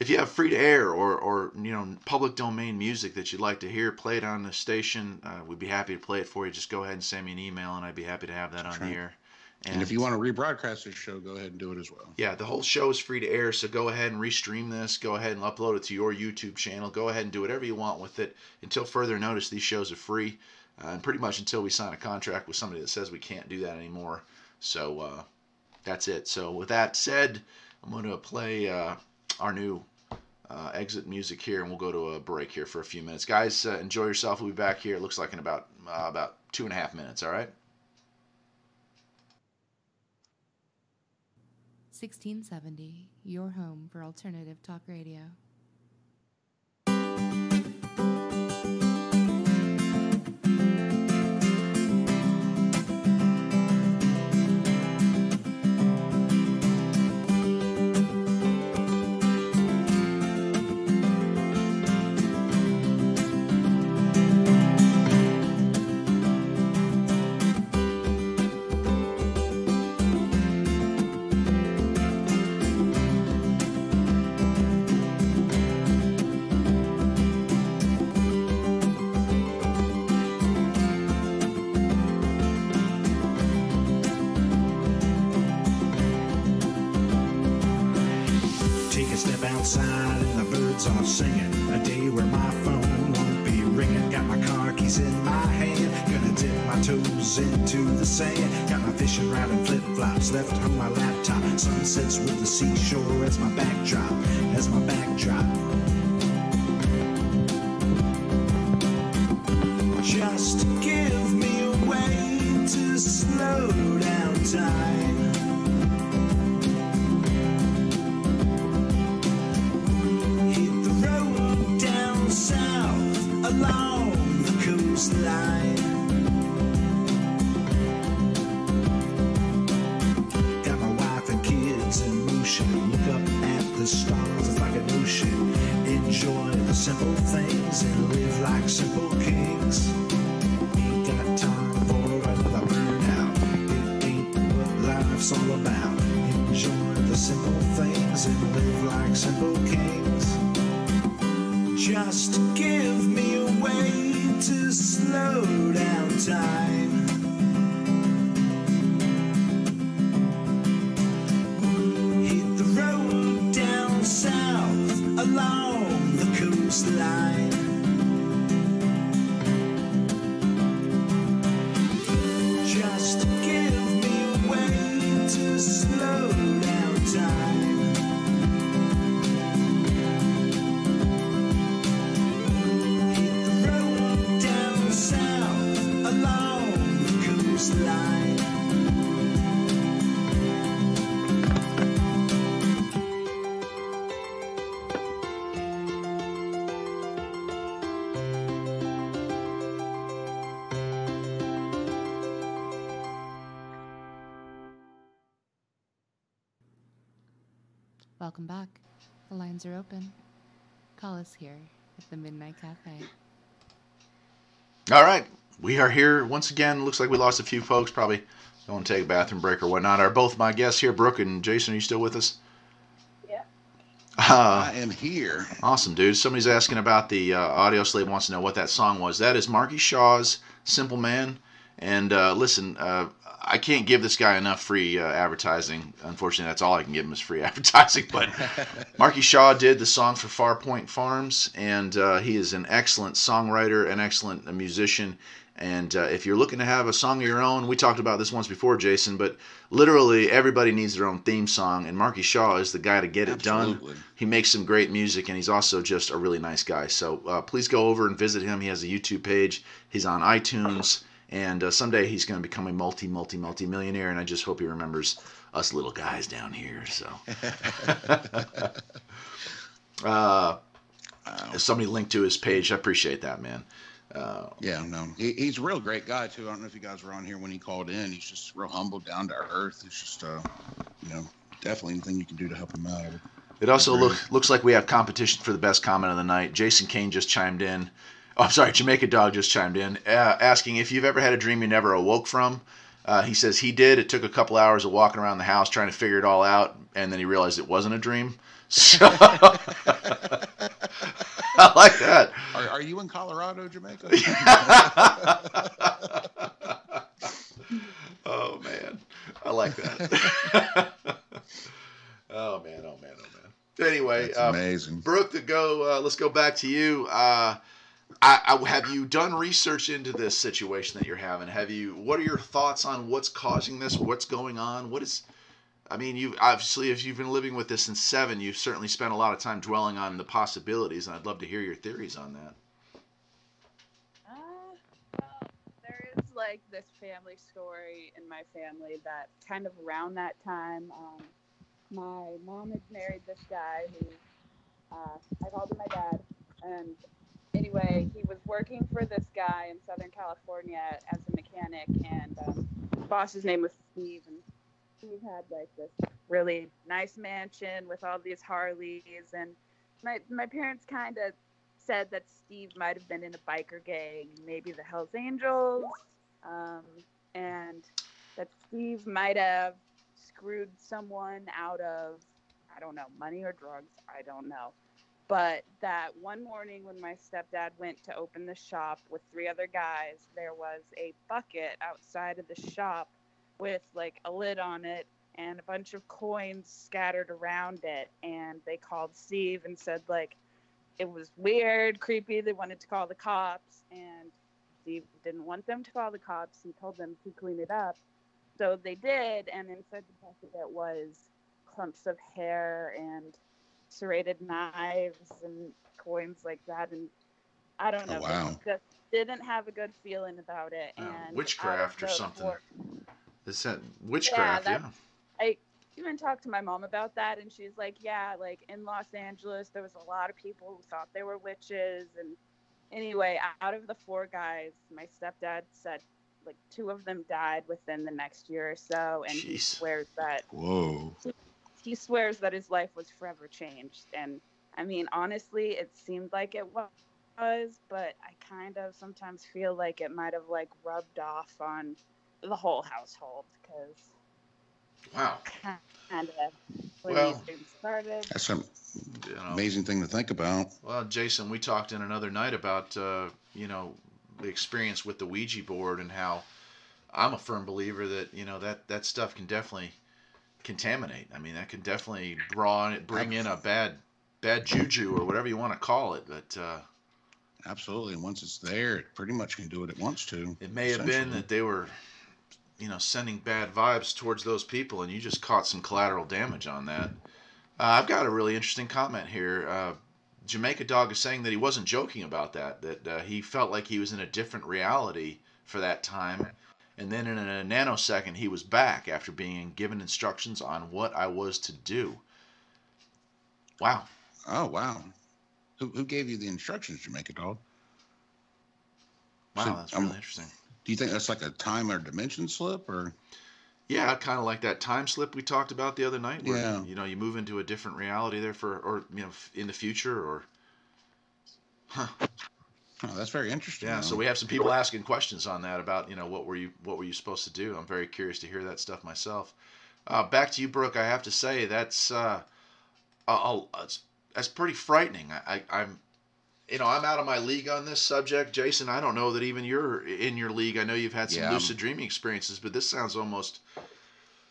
if you have free to air or, or you know public domain music that you'd like to hear played on the station, uh, we'd be happy to play it for you. Just go ahead and send me an email, and I'd be happy to have that on the air. And, and, if you want to rebroadcast this show, go ahead and do it as well. Yeah, the whole show is free to air, so go ahead and restream this. Go ahead and upload it to your YouTube channel. Go ahead and do whatever you want with it. Until further notice, these shows are free, uh, and pretty much until we sign a contract with somebody that says we can't do that anymore. So uh, that's it. So with that said, I'm going to play uh, our new uh, exit music here, and we'll go to a break here for a few minutes. Guys, uh, enjoy yourself. We'll be back here. It looks like in about uh, about two and a half minutes. All right. 1670, your home for alternative talk radio. Outside and the birds are singing. A day where my phone won't be ringing. Got my car keys in my hand. Gonna dip my toes into the sand. Got my fishing rod and flip flops. Left on my laptop. Sunsets with the seashore as my backdrop. As my backdrop. Lines are open. Call us here at the Midnight Cafe. All right, we are here once again. Looks like we lost a few folks. Probably going to take a bathroom break or whatnot. Are both my guests here, Brooke and Jason? Are you still with us? Yeah. Uh, I am here. awesome, dude. Somebody's asking about the uh, audio slave. Wants to know what that song was. That is Marky Shaw's "Simple Man." And uh, listen, uh, I can't give this guy enough free uh, advertising. Unfortunately, that's all I can give him is free advertising. But Marky Shaw did the song for Farpoint Farms, and uh, he is an excellent songwriter, an excellent musician. And uh, if you're looking to have a song of your own, we talked about this once before, Jason, but literally everybody needs their own theme song, and Marky Shaw is the guy to get it done. He makes some great music, and he's also just a really nice guy. So uh, please go over and visit him. He has a YouTube page. He's on iTunes, and uh, someday he's going to become a multi, multi, multi millionaire. And I just hope he remembers us little guys down here. So, uh, somebody linked to his page, I appreciate that, man. Uh, Yeah, no, he, he's a real great guy too. I don't know if you guys were on here when he called in. He's just real humble, down to earth. He's just, uh, you know, definitely anything you can do to help him out. It also look, looks like we have competition for the best comment of the night. Jason Kane just chimed in. Oh, I'm sorry, Jamaica Dog just chimed in, uh, asking if you've ever had a dream you never awoke from. Uh, he says he did. It took a couple hours of walking around the house trying to figure it all out, and then he realized it wasn't a dream. So I like that. Are, are you in Colorado, Jamaica? oh man, I like that. oh man, oh man, oh man. Anyway, That's um, amazing. Brooke, to go. Uh, let's go back to you. Uh, I, I, have you done research into this situation that you're having? Have you? What are your thoughts on what's causing this? What's going on? What is? I mean, you obviously, if you've been living with this since seven, you've certainly spent a lot of time dwelling on the possibilities, and I'd love to hear your theories on that. Uh, well, there is like this family story in my family that kind of around that time, um, my mom had married this guy who uh, I called him my dad, and anyway, he was working for this guy in Southern California as a mechanic, and um, boss's name was Steve, and Steve had like this really nice mansion with all these Harleys, and my my parents kind of said that Steve might have been in a biker gang, maybe the Hells Angels, um, and that Steve might have screwed someone out of, I don't know, money or drugs. I don't know. But that one morning when my stepdad went to open the shop with three other guys, there was a bucket outside of the shop with like a lid on it and a bunch of coins scattered around it. And they called Steve and said, like, it was weird, creepy. They wanted to call the cops, and Steve didn't want them to call the cops. He told them to clean it up. So they did, and inside the bucket it was clumps of hair and serrated knives and coins like that. And I don't Oh, know. wow. Just didn't have a good feeling about it. Uh, And witchcraft or something. Is that witchcraft? Yeah. that's- I even talked to my mom about that, and she's like, "Yeah, like in Los Angeles, there was a lot of people who thought they were witches." And anyway, out of the four guys, my stepdad said like two of them died within the next year or so, and he swears that Whoa. he swears that his life was forever changed. And I mean, honestly, it seemed like it was, but I kind of sometimes feel like it might have like rubbed off on the whole household because Wow. kind of when Well- these things started. That's an You know. amazing thing to think about. Well, Jason, we talked in another night about uh, you know the experience with the Ouija board and how I'm a firm believer that you know that that stuff can definitely contaminate. I mean, that can definitely bring in a bad bad juju or whatever you want to call it. But uh, Absolutely. And once it's there, it pretty much can do what it wants to. it may have been that they were you know sending bad vibes towards those people, and you just caught some collateral damage on that. Uh, I've got a really interesting comment here. Uh, Jamaica Dog is saying that he wasn't joking about that, that uh, he felt like he was in a different reality for that time. And then in a nanosecond, he was back after being given instructions on what I was to do. Wow. Oh, wow. Who, who gave you the instructions, Jamaica Dog? Wow, So, that's um, really interesting. Do you think that's like a time or dimension slip or? Yeah, kind of like that time slip we talked about the other night, where Yeah. you know you move into a different reality there for, or you know, in the future, or Oh, that's very interesting. Yeah, though. so we have some people asking questions on that about you know what were you what were you supposed to do? I'm very curious to hear that stuff myself. Uh, back to you, Brooke. I have to say that's uh, a- a- it's, that's pretty frightening. I, I, I'm you know I'm out of my league on this subject, Jason. I don't know that even you're in your league. I know you've had some Yeah, lucid dreaming experiences, but this sounds almost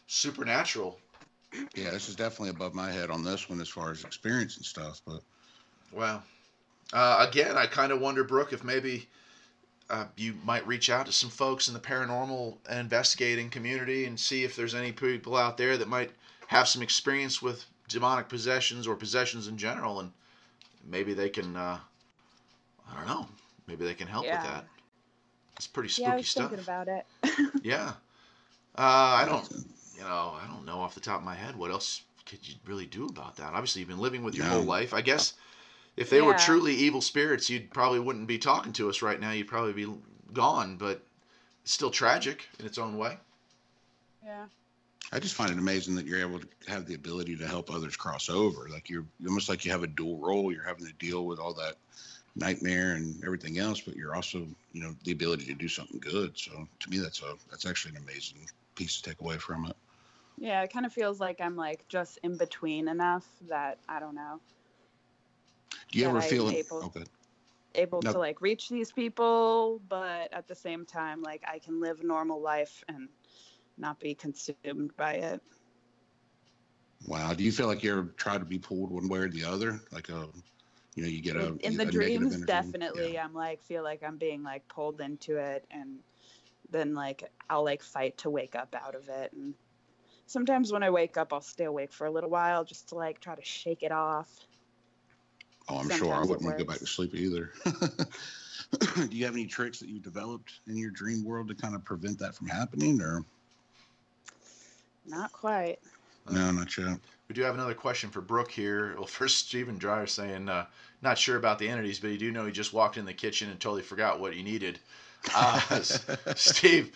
supernatural. Yeah, this is definitely above my head on this one as far as experience and stuff. But Wow. Uh, again, I kind of wonder, Brooke, if maybe uh, you might reach out to some folks in the paranormal and investigating community and see if there's any people out there that might have some experience with demonic possessions or possessions in general, and maybe they can, uh, I don't know, maybe they can help with that. It's pretty spooky Yeah, I was stuff. thinking about it. Yeah. Uh, I don't, you know, I don't know off the top of my head what else could you really do about that. Obviously, you've been living with your Yeah. whole life. I guess if they were truly evil spirits, you'd probably wouldn't be talking to us right now. You'd probably be gone, but it's still tragic in its own way. yeah. I just find it amazing that you're able to have the ability to help others cross over. Like you're almost like you have a dual role. You're having to deal with all that nightmare and everything else, but you're also, you know, the ability to do something good. So to me, that's a that's actually an amazing piece to take away from it. Yeah, it kind of feels like I'm like just in between enough that I don't know, Do you ever feel? able- okay. able No. to like reach these people, but at the same time, like I can live a normal life and not be consumed by it. Wow. Do you feel like you're trying to be pulled one way or the other? Like a, you know, you get a in the negative dreams, definitely, Yeah. I'm like feel like I'm being like pulled into it, and then like I'll like fight to wake up out of it. And sometimes when I wake up, I'll stay awake for a little while just to like try to shake it off. Oh, I'm sure I wouldn't want to go back to sleep either. Do you have any tricks that you developed in your dream world to kind of prevent that from happening, or Not quite. no, not yet? We do have another question for Brooke here. Well, first, Stephen Dryer saying, uh, not sure about the entities, but you do know he just walked in the kitchen and totally forgot what he needed. Uh, Steve,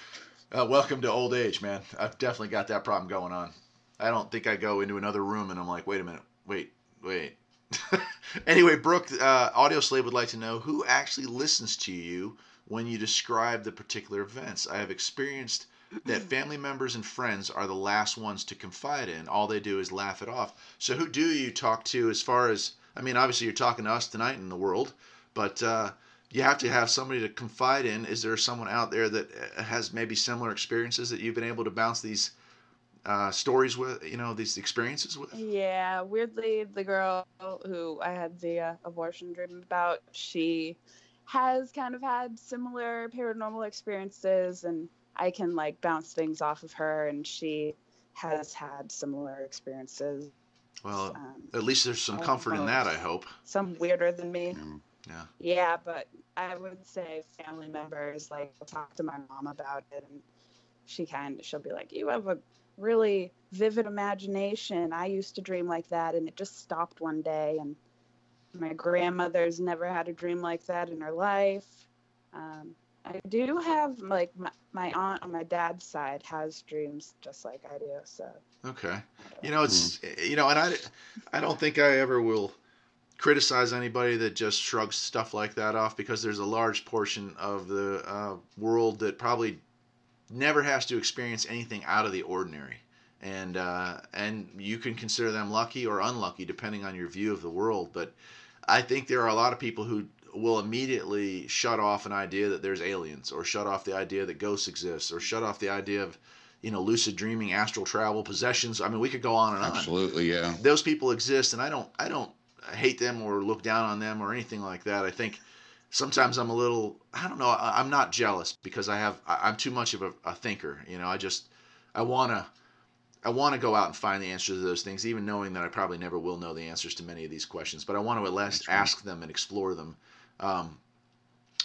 uh, welcome to old age, man. I've definitely got that problem going on. I don't think I go into another room and I'm like, wait a minute, wait, wait. anyway, Brooke, uh, Audio Slave would like to know who actually listens to you when you describe the particular events. I have experienced that family members and friends are the last ones to confide in. All they do is laugh it off. So, who do you talk to as far as, I mean, obviously you're talking to us tonight in the world, but uh, you have to have somebody to confide in. Is there someone out there that uh, has maybe similar experiences that you've been able to bounce these uh, stories with, you know, these experiences with? Yeah, weirdly, the girl who I had the uh, abortion dream about, she has kind of had similar paranormal experiences, and I can like bounce things off of her, and she has had similar experiences. Well, um, at least there's some comfort in that, I hope. Some weirder than me. Yeah. Yeah, but I would say family members like will talk to my mom about it, and she kind of she'll be like, "You have a really vivid imagination. I used to dream like that, and it just stopped one day." And my grandmother's never had a dream like that in her life. Um, I do have like my, my aunt on my dad's side has dreams just like I do. So okay, you know it's mm. you know, and I I don't think I ever will criticize anybody that just shrugs stuff like that off because there's a large portion of the uh, world that probably never has to experience anything out of the ordinary. And uh, and you can consider them lucky or unlucky depending on your view of the world. But i think there are a lot of people who will immediately shut off an idea that there's aliens or shut off the idea that ghosts exist or shut off the idea of you know lucid dreaming astral travel possessions. I mean we could go on and on. Absolutely yeah. Those people exist and i don't i don't hate them or look down on them or anything like that. I think sometimes I'm a little, I don't know, I, am not jealous because I have, I, am too much of a, a, thinker. You know, I just, I want to, I want to go out and find the answers to those things, even knowing that I probably never will know the answers to many of these questions. But I want to at least ask them and explore them. Um,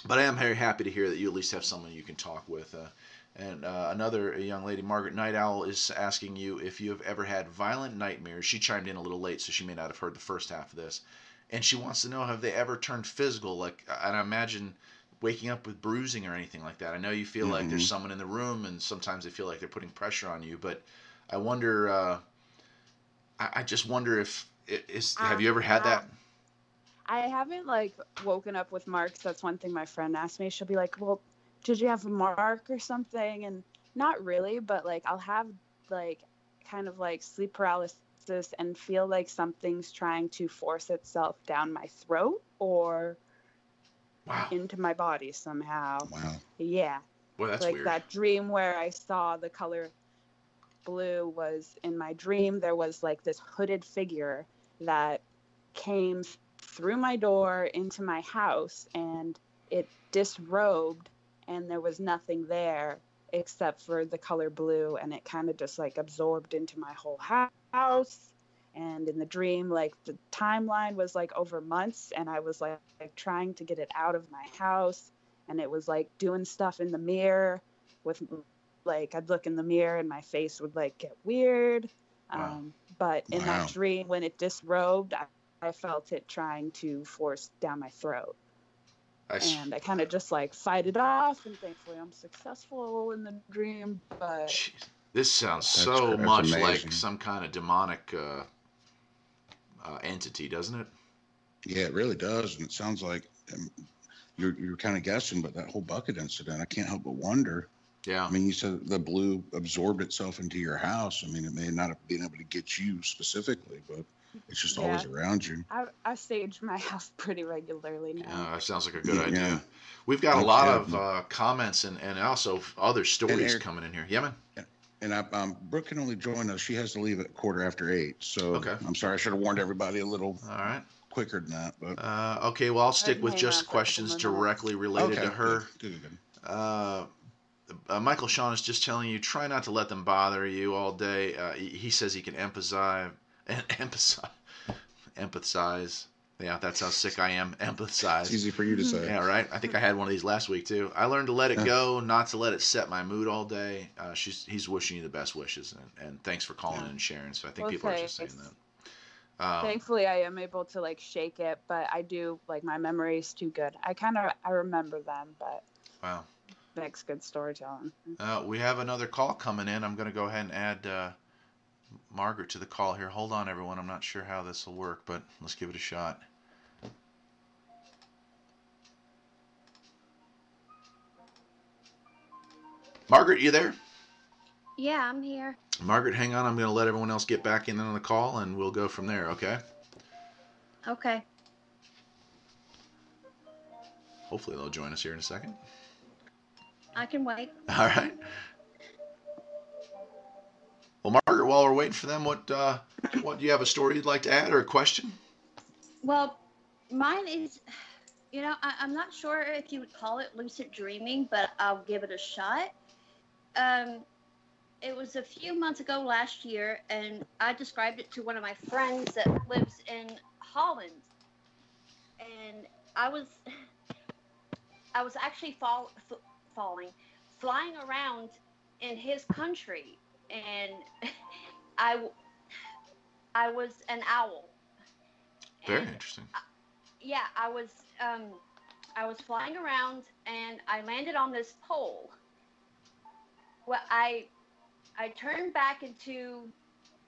but I am very happy to hear that you at least have someone you can talk with. Uh, and uh, another young lady, Margaret Night Owl, is asking you if you have ever had violent nightmares. She chimed in a little late, so she may not have heard the first half of this. And she wants to know have they ever turned physical? Like, and I imagine waking up with bruising or anything like that. I know you feel mm-hmm. like there's mm-hmm. someone in the room, and sometimes they feel like they're putting pressure on you. But I wonder, uh, I, I, just wonder if is have you ever had that? I haven't like woken up with marks. That's one thing my friend asked me. She'll be like, "Well, did you have a mark or something? And not really, but like I'll have like kind of like sleep paralysis and feel like something's trying to force itself down my throat or wow. into my body somehow. Wow. Yeah. Well, that's like weird. that dream where I saw the color blue was in my dream. There was like this hooded figure that came through my door into my house and it disrobed and there was nothing there except for the color blue and it kind of just like absorbed into my whole house and in the dream like the timeline was like over months and i was like, like trying to get it out of my house and it was like doing stuff in the mirror with like i'd look in the mirror and my face would like get weird wow. um, but in wow. that dream when it disrobed I, I felt it trying to force down my throat I and I kind of just like fight it off, and thankfully I'm successful in the dream. But Jeez. this sounds that's, so that's much amazing. like some kind of demonic uh, uh, entity, doesn't it? Yeah, it really does, and it sounds like um, you're you're kind of guessing, but that whole bucket incident, I can't help but wonder. Yeah. I mean, you said the blue absorbed itself into your house. I mean, it may not have been able to get you specifically, but it's just yeah. always around you. I, I stage my house pretty regularly now. Yeah, that sounds like a good yeah, idea. We've got a lot of uh, comments and, and also other stories Eric, coming in here. Yeah, man. And I, um, Brooke can only join us. She has to leave at quarter after eight. So okay. I'm sorry. I should have warned everybody a little. All right. Quicker than that, but uh, okay. Well, I'll stick with just questions directly related okay, to her. Good, good, good. Uh, uh, Michael Sean is just telling you try not to let them bother you all day. Uh, he, he, says he can empathize and empathize, empathize. Yeah, that's how sick I am. Empathize. It's easy for you to say. Yeah, right. I think I had one of these last week too. I learned to let it go, not to let it set my mood all day. Uh, she's he's wishing you the best wishes, and, and thanks for calling yeah. and sharing. So I think well, people thanks. are just saying that. Um, Thankfully, I am able to like shake it, but I do like my memory is too good. I kind of I remember them, but wow, makes good storytelling. Uh, we have another call coming in. I'm going to go ahead and add uh, Margaret to the call here. Hold on, everyone. I'm not sure how this will work, but let's give it a shot. Margaret, you there? Yeah, I'm here. Margaret, hang on. I'm going to let everyone else get back in on the call, and we'll go from there, okay? Okay. Hopefully they'll join us here in a second. I can wait. All right. Well, Margaret, while we're waiting for them, what uh, what do you have a story you'd like to add or a question? Well, mine is, you know, I, am not sure if you would call it lucid dreaming, but I'll give it a shot. Um, it was a few months ago last year, and I described it to one of my friends that lives in Holland, and I was, I was actually fall, falling, flying around in his country, and I, I was an owl. Very and interesting. I, yeah, I was, um, I was flying around, and I landed on this pole. Well, I I turned back into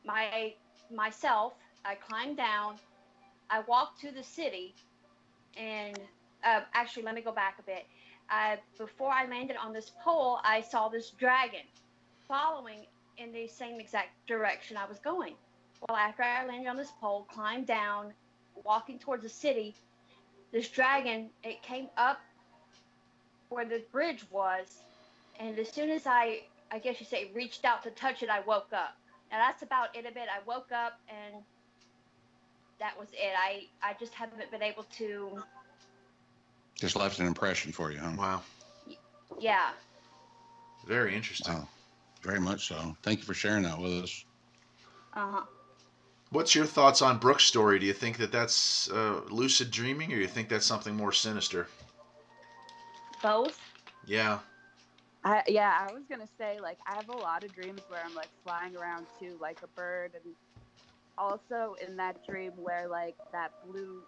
my myself. I climbed down. I walked to the city, and uh, actually, let me go back a bit. Uh, before I landed on this pole, I saw this dragon following in the same exact direction I was going. Well, after I landed on this pole, climbed down, walking towards the city, this dragon it came up where the bridge was, and as soon as I I guess you say, reached out to touch it, I woke up. Now that's about it a bit. I woke up and that was it. I, I just haven't been able to. Just left an impression for you, huh? Wow. Yeah. Very interesting. Wow. Very much so. Thank you for sharing that with us. Uh huh. What's your thoughts on Brooke's story? Do you think that that's uh, lucid dreaming, or do you think that's something more sinister? Both. Yeah. I yeah, I was gonna say like I have a lot of dreams where I'm like flying around too, like a bird, and also in that dream where like that blue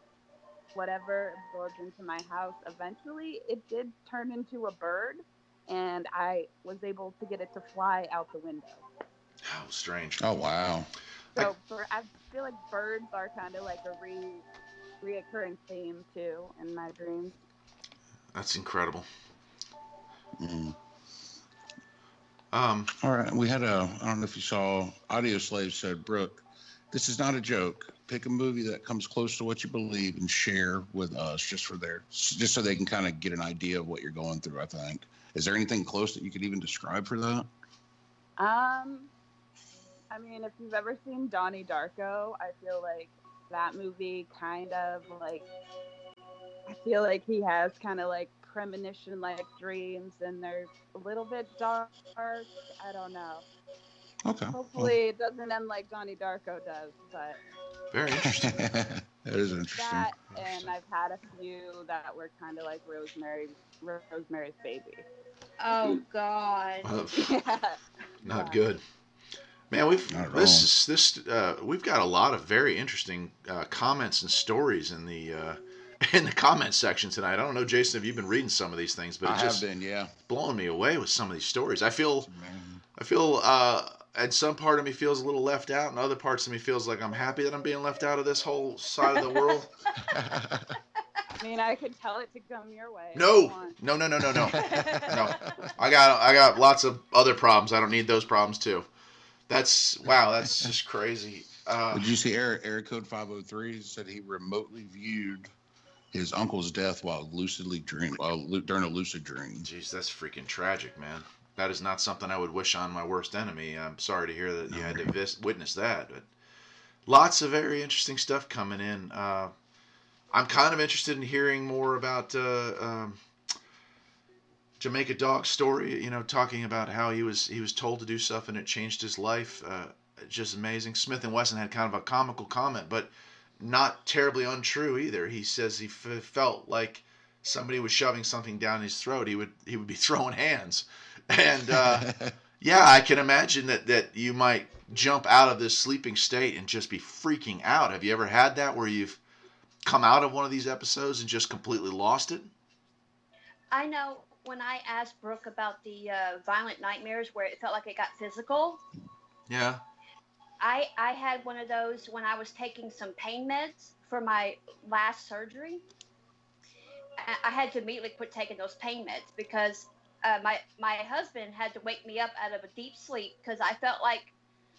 whatever absorbed into my house. Eventually, it did turn into a bird, and I was able to get it to fly out the window. How strange! Oh wow! So I, for, I feel like birds are kind of like a re reoccurring theme too in my dreams. That's incredible. Mm. Um, All right, we had a. I don't know if you saw. Audioslave said, "Brooke, this is not a joke. Pick a movie that comes close to what you believe and share with us, just for their, just so they can kind of get an idea of what you're going through." I think. Is there anything close that you could even describe for that? Um, I mean, if you've ever seen Donnie Darko, I feel like that movie kind of like. I feel like he has kind of like premonition like dreams and they're a little bit dark. I don't know. Okay. Hopefully well. it doesn't end like Donnie Darko does, but very interesting. that is interesting. That and I've had a few that were kind of like Rosemary, Rosemary's Baby. Oh God. yeah. Not yeah. good. Man, we've this is this uh, we've got a lot of very interesting uh, comments and stories in the uh, in the comment section tonight. I don't know, Jason, if you've been reading some of these things, but I just have been, yeah, blowing me away with some of these stories. I feel, I feel, uh, and some part of me feels a little left out, and other parts of me feels like I'm happy that I'm being left out of this whole side of the world. I mean, I could tell it to come your way. No, no, no, no, no, no, no. I got, I got lots of other problems. I don't need those problems too. That's wow. That's just crazy. Uh, Did you see Eric, Error Code 503 said he remotely viewed his uncle's death while lucidly dream while during a lucid dream. Jeez, that's freaking tragic, man. That is not something I would wish on my worst enemy. I'm sorry to hear that you had to vis- witness that, but lots of very interesting stuff coming in. Uh, I'm kind of interested in hearing more about uh, um, Jamaica Dog's story. You know, talking about how he was he was told to do stuff and it changed his life. Uh, just amazing. Smith and Wesson had kind of a comical comment, but not terribly untrue either. He says he f- felt like somebody was shoving something down his throat. He would he would be throwing hands, and uh, yeah, I can imagine that that you might jump out of this sleeping state and just be freaking out. Have you ever had that where you've come out of one of these episodes and just completely lost it? I know when I asked Brooke about the uh, violent nightmares where it felt like it got physical. Yeah. I I had one of those when I was taking some pain meds for my last surgery. I had to immediately quit taking those pain meds because uh, my my husband had to wake me up out of a deep sleep because I felt like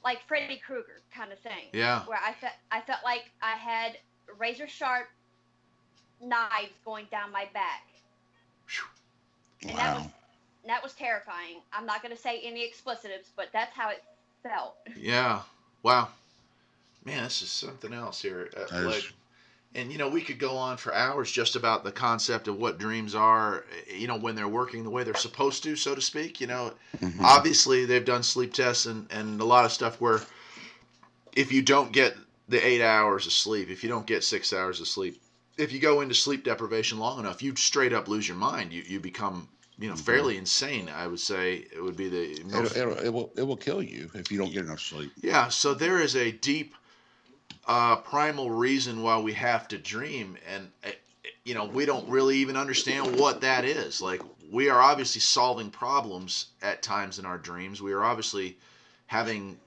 like Freddy Krueger kind of thing. Yeah. Where I felt I felt like I had razor sharp knives going down my back. And wow. that was that was terrifying. I'm not going to say any explicitives, but that's how it felt. Yeah. Wow. Man, this is something else here. Uh, like, and you know, we could go on for hours just about the concept of what dreams are. You know, when they're working the way they're supposed to, so to speak. You know, mm-hmm. obviously they've done sleep tests and and a lot of stuff where if you don't get the eight hours of sleep, if you don't get six hours of sleep, if you go into sleep deprivation long enough, you straight up lose your mind. You you become you know mm-hmm. fairly insane. I would say it would be the most... it'll, it'll, it will it will kill you if you don't get enough sleep. Yeah, so there is a deep uh, primal reason why we have to dream, and uh, you know we don't really even understand what that is. Like we are obviously solving problems at times in our dreams. We are obviously having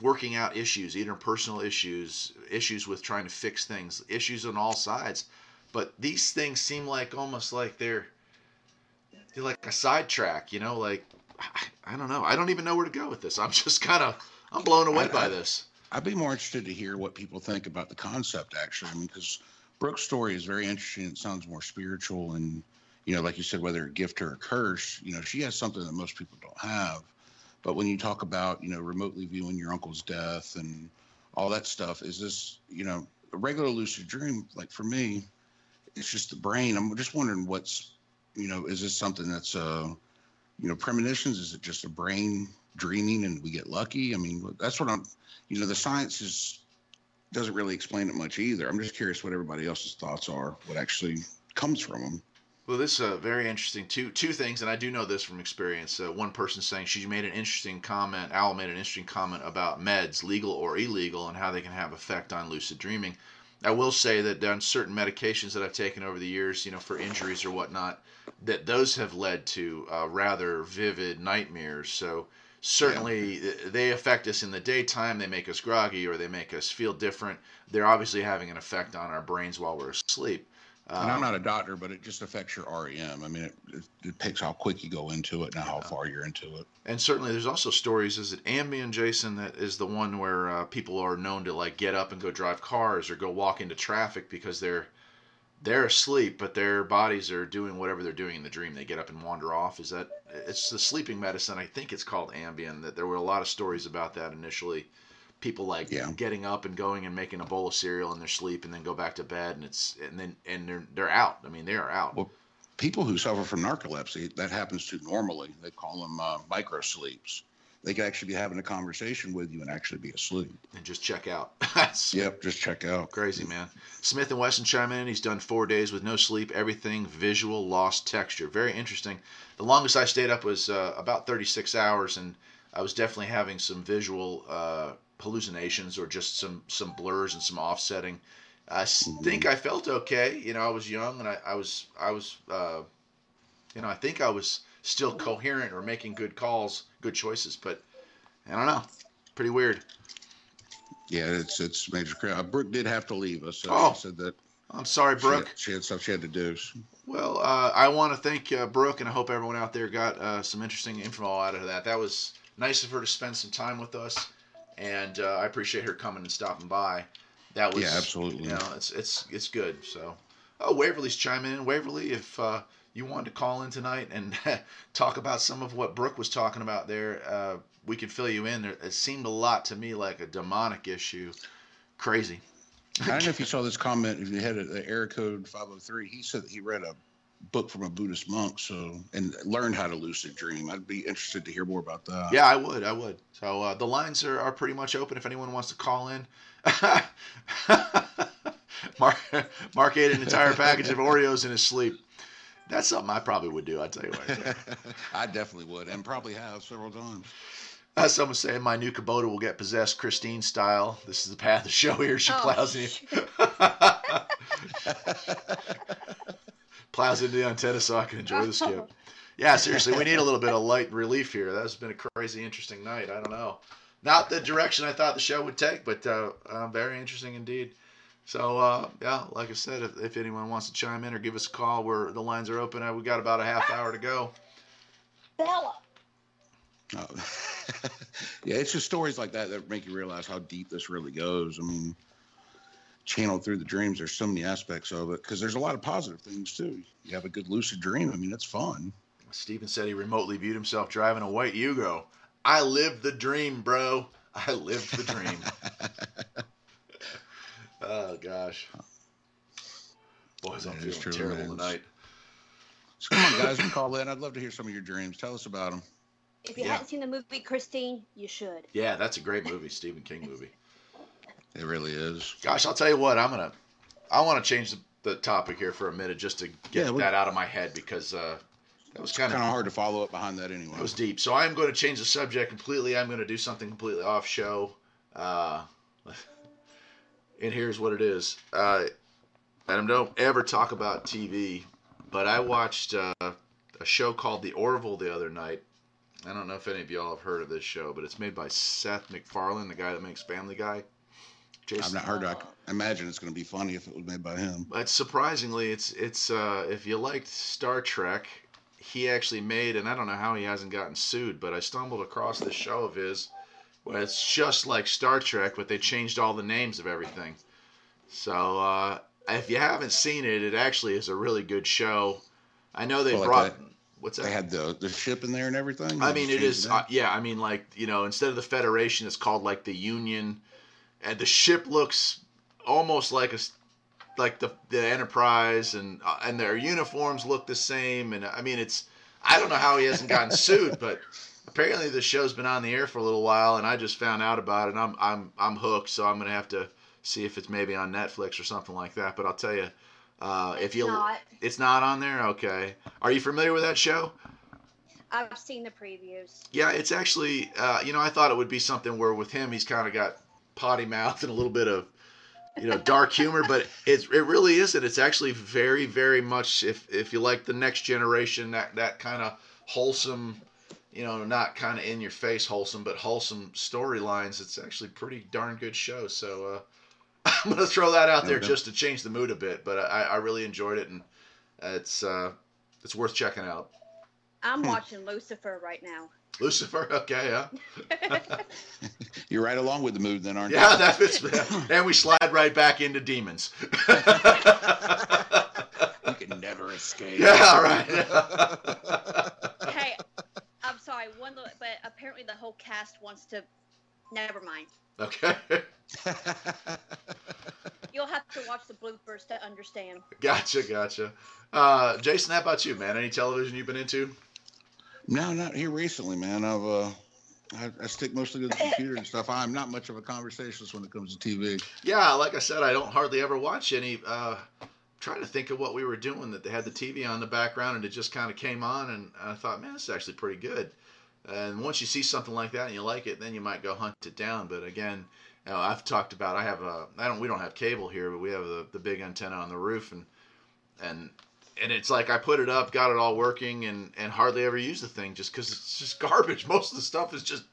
working out issues, interpersonal issues, issues with trying to fix things, issues on all sides. But these things seem like almost like they're they're like a sidetrack, you know, like I, I, don't know. I don't even know where to go with this. I'm just kind of I'm blown away I, by this. I'd be more interested to hear what people think about the concept actually. I mean, because Brooke's story is very interesting. It sounds more spiritual and you know, like you said, whether a gift or a curse, you know, she has something that most people don't have. But when you talk about, you know, remotely viewing your uncle's death and all that stuff, is this, you know, a regular lucid dream? Like for me, it's just the brain. I'm just wondering what's, you know, is this something that's, uh, you know, premonitions? Is it just a brain dreaming and we get lucky? I mean, that's what I'm, you know, the science is doesn't really explain it much either. I'm just curious what everybody else's thoughts are, what actually comes from them. Well, this is uh, very interesting. Two two things, and I do know this from experience. Uh, one person saying she made an interesting comment. Al made an interesting comment about meds, legal or illegal, and how they can have effect on lucid dreaming. I will say that on certain medications that I've taken over the years, you know, for injuries or whatnot, that those have led to uh, rather vivid nightmares. So certainly yeah. they affect us in the daytime. They make us groggy or they make us feel different. They're obviously having an effect on our brains while we're asleep. And I'm um, not a doctor, but it just affects your REM. I mean, it, it, takes how quick you go into it and how far you're into it. And certainly, there's also stories. Is it Ambien, Jason, that is the one where uh, people are known to like get up and go drive cars or go walk into traffic because they're they're asleep, but their bodies are doing whatever they're doing in the dream. They get up and wander off. Is that it's the sleeping medicine? I think it's called Ambien. That there were a lot of stories about that initially people like yeah. getting up and going and making a bowl of cereal in their sleep and then go back to bed and it's and then and they're they're out. I mean, they are out. Well, people who suffer from narcolepsy, that happens to normally. They call them uh, micro sleeps. They could actually be having a conversation with you and actually be asleep. And just check out. yep, just check out. Crazy man. Smith and Wesson chime in. He's done four days with no sleep, everything visual, lost texture. Very interesting. The longest I stayed up was uh, about 36 hours, and I was definitely having some visual uh, hallucinations or just some some blurs and some offsetting. I mm-hmm. think I felt okay. You know, I was young and I, I was I was uh, you know I think I was still coherent or making good calls, good choices, but I don't know. Pretty weird. Yeah, it's it's major. Uh, Brooke did have to leave us. So oh, said that. I'm sorry, Brooke. She had, she had stuff she had to do. Well, uh, I want to thank uh, Brooke, and I hope everyone out there got uh, some interesting info out of that. That was nice of her to spend some time with us and uh, I appreciate her coming and stopping by. That was yeah, absolutely. You know, it's it's it's good. So, oh, Waverly's chiming in. Waverly, if uh, you wanted to call in tonight and talk about some of what Brooke was talking about there, uh, we can fill you in. There, It seemed a lot to me like a demonic issue. Crazy. I don't know if you saw this comment. If you had the error code 503, he said he read a book from a Buddhist monk, so and learned how to lucid dream. I'd be interested to hear more about that. Yeah, I would. I would. So uh, the lines are, are pretty much open if anyone wants to call in. Mark Mark ate an entire package of Oreos in his sleep. That's something I probably would do. I tell you what. I definitely would, and probably have several times. Uh, someone saying my new Kubota will get possessed Christine style. This is the path of the show here. She oh, plows in plows into the antenna so I can enjoy the skip. Yeah, seriously, we need a little bit of light relief here. That's been a crazy interesting night. I don't know. Not the direction I thought the show would take, but uh, uh, very interesting indeed. So uh, yeah, like I said, if, if, anyone wants to chime in or give us a call, where the lines are open, uh, we got about a half hour to go. Bella. Oh. yeah, it's just stories like that that make you realize how deep this really goes. I mean, channeled through the dreams. There's so many aspects of it because there's a lot of positive things too. You have a good lucid dream. I mean, it's fun. Stephen said he remotely viewed himself driving a white Yugo. I lived the dream, bro. I lived the dream. oh gosh. Boys, I'm That is feeling true, terrible man. tonight. So come on, guys, call in. I'd love to hear some of your dreams. Tell us about them. If you Yeah. haven't seen the movie Christine, you should. Yeah, that's a great movie, Stephen King movie. It really is. Gosh, I'll tell you what, I'm gonna, I want to change the, the topic here for a minute just to get Yeah, we- that out of my head because uh, that was kind Kind of of hard to follow up behind that anyway. it was deep. So I am going to change the subject completely. I'm going to do something completely off show. Uh, and here's what it is. Uh, and don't ever talk about TV, but I watched uh, a show called The Orville the other night. I don't know if any of y'all have heard of this show, but it's made by Seth MacFarlane, the guy that makes Family Guy. I've not heard. i imagine it's going to be funny if it was made by him. But surprisingly, it's it's uh, if you liked Star Trek, he actually made, and I don't know how he hasn't gotten sued, but I stumbled across this show of his where it's just like Star Trek, but they changed all the names of everything. So uh, if you haven't seen it, it actually is a really good show. I know they Well, like brought that- what's that? They had the the ship in there and everything. I mean, it is. changed Uh, yeah, I mean, like you know, instead of the Federation, it's called like the Union, and the ship looks almost like a like the the Enterprise, and uh, and their uniforms look the same. And I mean, it's I don't know how he hasn't gotten sued, but apparently the show's been on the air for a little while, and I just found out about it. And I'm I'm I'm hooked, so I'm gonna have to see if it's maybe on Netflix or something like that. But I'll tell you, uh, if you not. it's not on there, okay. Are you familiar with that show? I've seen the previews. Yeah, it's actually, uh, you know, I thought it would be something where with him, he's kind of got potty mouth and a little bit of, you know, dark humor, but it's it really isn't. It's actually very, very much if if you like the next generation, that that kind of wholesome, you know, not kind of in your face wholesome, but wholesome storylines. It's actually pretty darn good show. So uh, I'm gonna throw that out No there doubt. just to change the mood a bit. But I, I really enjoyed it, and it's uh, it's worth checking out. I'm Hmm. watching Lucifer right now. Lucifer, okay, yeah. You're right along with the mood, then, aren't you? Yeah, that fits. and we slide right back into demons. You can never escape. yeah, right. hey, I'm sorry. One, little- but apparently the whole cast wants to. Never mind. okay, You'll have to watch the bloopers to understand. gotcha, gotcha. Uh, Jason, how about you, man? Any television you've been into? No, not here recently, man. I've uh, I, I stick mostly to the computer and stuff. I'm not much of a conversationalist when it comes to TV. Yeah, like I said, I don't hardly ever watch any. Uh, trying to think of what we were doing that they had the TV on the background and it just kind of came on and I thought, man, this is actually pretty good. And once you see something like that and you like it, then you might go hunt it down. But again, you know, I've talked about I have a I don't we don't have cable here, but we have the, the big antenna on the roof and and and it's like I put it up, got it all working, and and hardly ever use the thing just because it's just garbage. Most of the stuff is just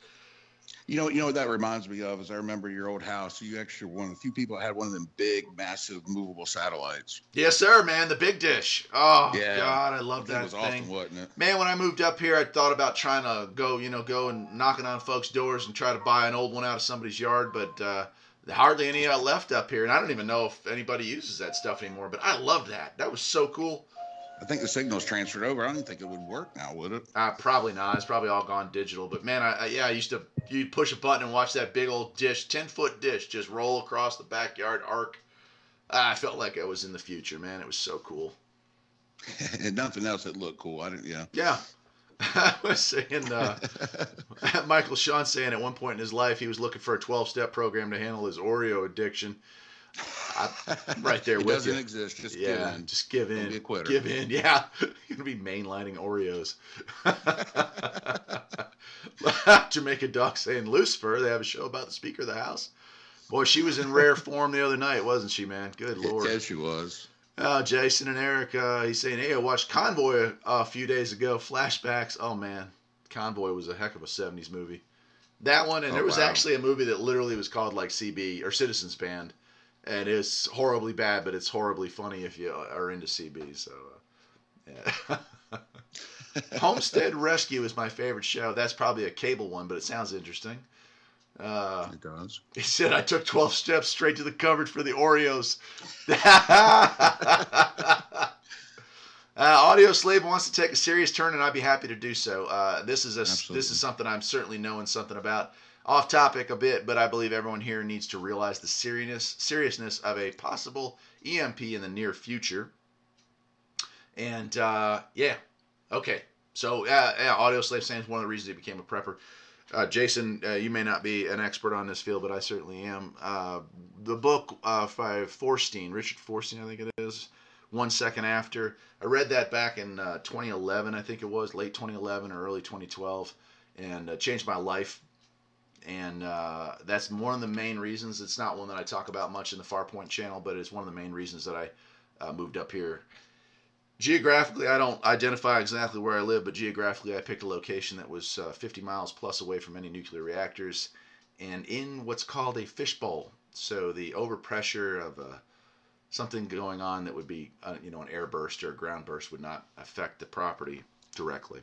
You know, you know what that reminds me of is I remember your old house. You actually were one of the few people that had one of them big, massive, movable satellites. yes, sir, man. The big dish. Oh Yeah. God, I love That that was thing. awesome, wasn't it? Man, when I moved up here, I thought about trying to go, you know, go and knocking on folks' doors and try to buy an old one out of somebody's yard, but uh, hardly any left up here, and I don't even know if anybody uses that stuff anymore. But I love that. That was so cool. I think the signal's transferred over. I don't even think it would work now, would it? Uh, probably not. It's probably all gone digital. But man, I, I yeah, I used to you'd push a button and watch that big old dish, ten foot dish, just roll across the backyard arc. Ah, I felt like I was in the future, man. It was so cool. and nothing else that looked cool. I didn't. Yeah. Yeah. I was saying, uh, Michael Sean saying at one point in his life he was looking for a 12 step program to handle his Oreo addiction. I, right there it with doesn't you. exist. Just yeah, kidding. just give Don't in. be a quitter. Give in. Yeah, you're gonna be mainlining Oreos. Jamaica Duck saying Lucifer. They have a show about the Speaker of the House. Boy, she was in rare form the other night, wasn't she, man? Good lord. Yes, she was. Oh, Jason and Eric, uh, he's saying, hey, I watched Convoy a few days ago. Flashbacks. Oh, man. Convoy was a heck of a 70s movie. That one, and Oh, there was wow. actually a movie that literally was called like CB or Citizens Band. And it's horribly bad, but it's horribly funny if you are into CB. So, uh, yeah. Homestead Rescue is my favorite show. That's probably a cable one, but it sounds interesting. Uh, It does. he said, I took 12 steps straight to the cupboard for the Oreos. Uh, Audio Slave wants to take a serious turn, and I'd be happy to do so. Uh, this is a Absolutely. this is something I'm certainly knowing something about. Off topic a bit, but I believe everyone here needs to realize the seriousness seriousness of a possible EMP in the near future. And uh, yeah, okay. So uh, yeah, Audio Slave saying is one of the reasons he became a prepper. Uh, Jason, uh, you may not be an expert on this field, but I certainly am. Uh, the book uh, by Forstchen, Richard Forstchen, I think it is, One Second After. I read that back in uh, 2011, I think it was, late 2011 or early 2012, and changed my life. And uh, that's one of the main reasons. It's not one that I talk about much in the Farpoint channel, but it's one of the main reasons that I uh, moved up here Geographically, I don't identify exactly where I live, but geographically, I picked a location that was uh, 50 miles plus away from any nuclear reactors and in what's called a fishbowl. So the overpressure of uh, something going on that would be, uh, you know, an air burst or a ground burst would not affect the property directly.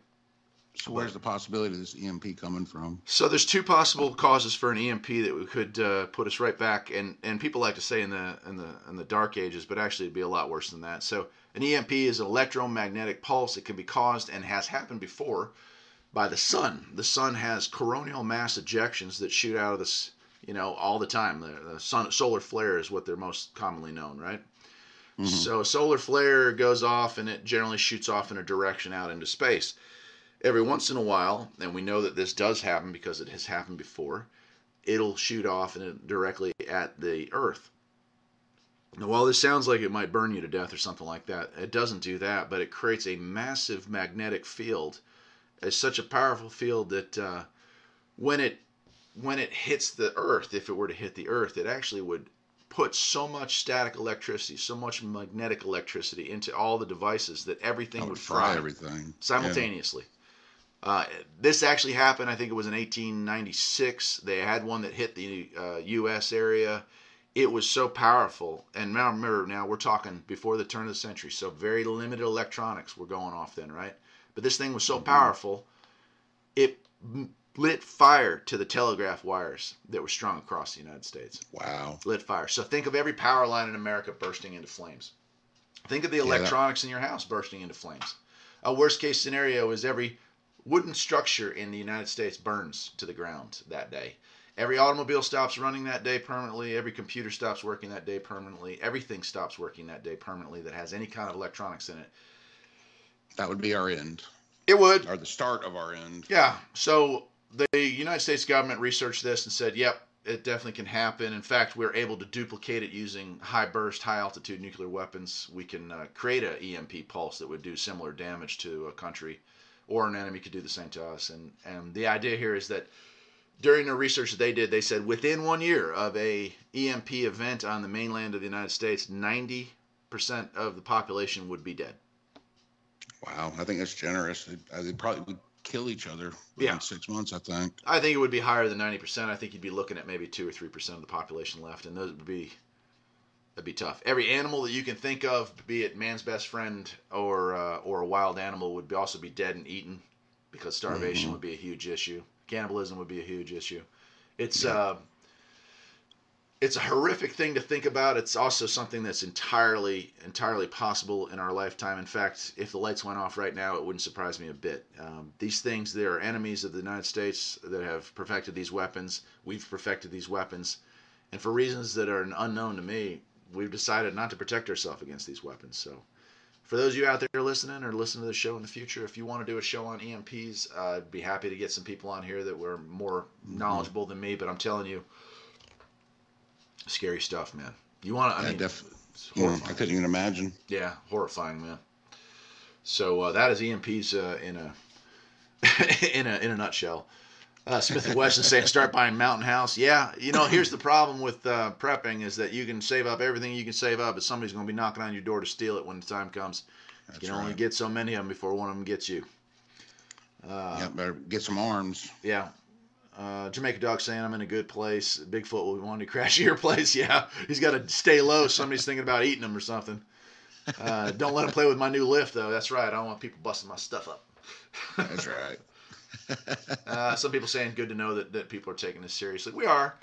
So where's the possibility of this EMP coming from? So there's two possible causes for an EMP that we could uh, put us right back, and and people like to say in the in the in the dark ages, but actually it'd be a lot worse than that. So an EMP is an electromagnetic pulse. It can be caused and has happened before by the sun. The sun has coronal mass ejections that shoot out of this, you know, all the time. The, the sun solar flare is what they're most commonly known, right? Mhm. So a solar flare goes off and it generally shoots off in a direction out into space. Every once in a while, and we know that this does happen because it has happened before, it'll shoot off directly at the Earth. Now, while this sounds like it might burn you to death or something like that, it doesn't do that, but it creates a massive magnetic field. It's such a powerful field that uh, when it when it hits the Earth, if it were to hit the Earth, it actually would put so much static electricity, so much magnetic electricity into all the devices that everything That would would fry fry everything. simultaneously. Uh, this actually happened. I think it was in 1896. They had one that hit the uh, U.S. area. It was so powerful, and now remember, now we're talking before the turn of the century, so very limited electronics were going off then, right? But this thing was so powerful, it lit fire to the telegraph wires that were strung across the United States Wow. lit fire. So think of every power line in America bursting into flames. Think of the Yeah, electronics in your house bursting into flames. A worst case scenario is every wooden structure in the United States burns to the ground that day. Every automobile stops running that day permanently. Every computer stops working that day permanently. Everything stops working that day permanently that has any kind of electronics in it. That would be our end, It would. or the start of our end. Yeah. So the United States government researched this and said, yep, it definitely can happen. In fact, we're able to duplicate it using high burst, high altitude nuclear weapons. We can uh, create a EMP pulse that would do similar damage to a country, or an enemy could do the same to us. And and the idea here is that during the research that they did, they said within one year of a EMP event on the mainland of the United States, 90% of the population would be dead. Wow. I think that's generous. They, uh, they probably would kill each other within Yeah. six months. I think. I think it would be higher than ninety percent. I think you'd be looking at maybe two or three percent of the population left, and those would be that'd be tough. Every animal that you can think of, be it man's best friend or uh, or a wild animal, would be, also be dead and eaten because starvation Mhm. would be a huge issue. Cannibalism would be a huge issue. It's Yeah. uh, it's a horrific thing to think about. It's also something that's entirely entirely possible in our lifetime. In fact, if the lights went off right now, it wouldn't surprise me a bit. Um, these things, they are enemies of the United States that have perfected these weapons. We've perfected these weapons, and for reasons that are unknown to me, we've decided not to protect ourselves against these weapons. So. For those of you out there listening or listening to the show in the future, if you want to do a show on EMPs, uh, I'd be happy to get some people on here that were more knowledgeable than me. But I'm telling you, scary stuff, man. You want to? I yeah, mean, it's Yeah, I couldn't even imagine. Yeah, horrifying, man. So uh, that is EMPs uh, in a in a in a nutshell. Uh, Smith and Wesson saying start buying Mountain House. Yeah, you know here's the problem with uh, prepping is that you can save up everything you can save up, but somebody's going to be knocking on your door to steal it when the time comes. That's you can only right. get so many of them before one of them gets you. Uh, yeah, better get some arms. yeah. Uh, Jamaica Dog saying I'm in a good place. Bigfoot will want to crash your place. Yeah, he's got to stay low. Somebody's thinking about eating him or something. Uh, don't let him play with my new lift though. That's right. I don't want people busting my stuff up. That's right. Uh, some people saying good to know that, that people are taking this seriously. We are.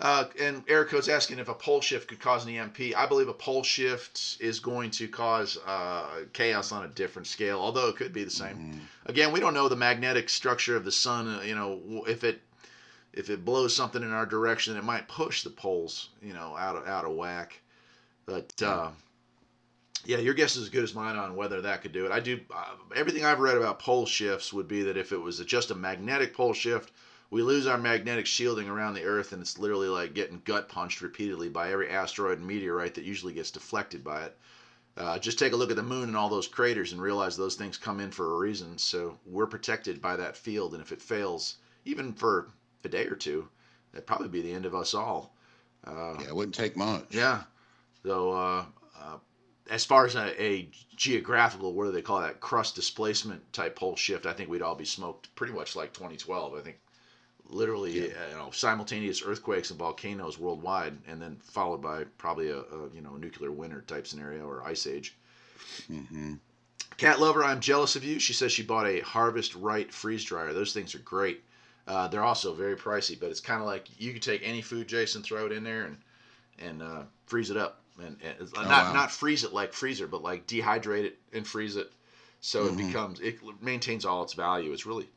Uh, and Error Code's asking if a pole shift could cause an EMP. I believe a pole shift is going to cause uh, chaos on a different scale, although it could be the same. Mm-hmm. Again, we don't know the magnetic structure of the sun. uh, You know, if it if it blows something in our direction, it might push the poles, you know, out of out of whack. But uh, yeah, your guess is as good as mine on whether that could do it. I do uh, everything I've read about pole shifts would be that if it was just a magnetic pole shift, we lose our magnetic shielding around the Earth, and it's literally like getting gut punched repeatedly by every asteroid and meteorite that usually gets deflected by it. Uh, just take a look at the moon and all those craters and realize those things come in for a reason. So we're protected by that field, and if it fails, even for a day or two, that'd probably be the end of us all. Uh, Yeah, it wouldn't take much. yeah. So, uh, uh, as far as a, a geographical, what do they call that, crust displacement type pole shift, I think we'd all be smoked pretty much like 2012. I think literally, Yeah. uh, you know, simultaneous earthquakes and volcanoes worldwide, and then followed by probably a, a you know nuclear winter type scenario or ice age. hmm Cat lover, I'm jealous of you. She says she bought a Harvest Right freeze dryer. Those things are great. Uh, they're also very pricey, but it's kind of like you could take any food, Jason, throw it in there, and and uh, freeze it up, and, and it's- Oh, not wow. not freeze it like freezer, but like dehydrate it and freeze it, so it Mhm. becomes it maintains all its value. It's really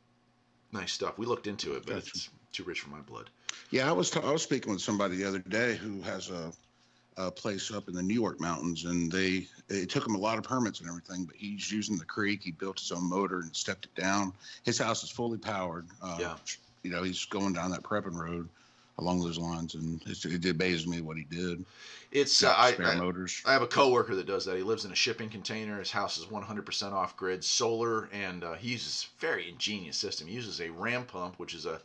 nice stuff. We looked into it, but Gotcha. it's too rich for my blood. Yeah, I was t- I was speaking with somebody the other day who has a, a place up in the New York mountains, and they it took him a lot of permits and everything, but he's using the creek. He built his own motor and stepped it down. His house is fully powered. Uh, Yeah. you know, he's going down that prepping road along those lines, and it's, it amazes me what he did. It's uh, I, spare I, motors. I have a coworker that does that. He lives in a shipping container. His house is 100% off grid solar, and uh, he uses a very ingenious system. He uses a ram pump, which is a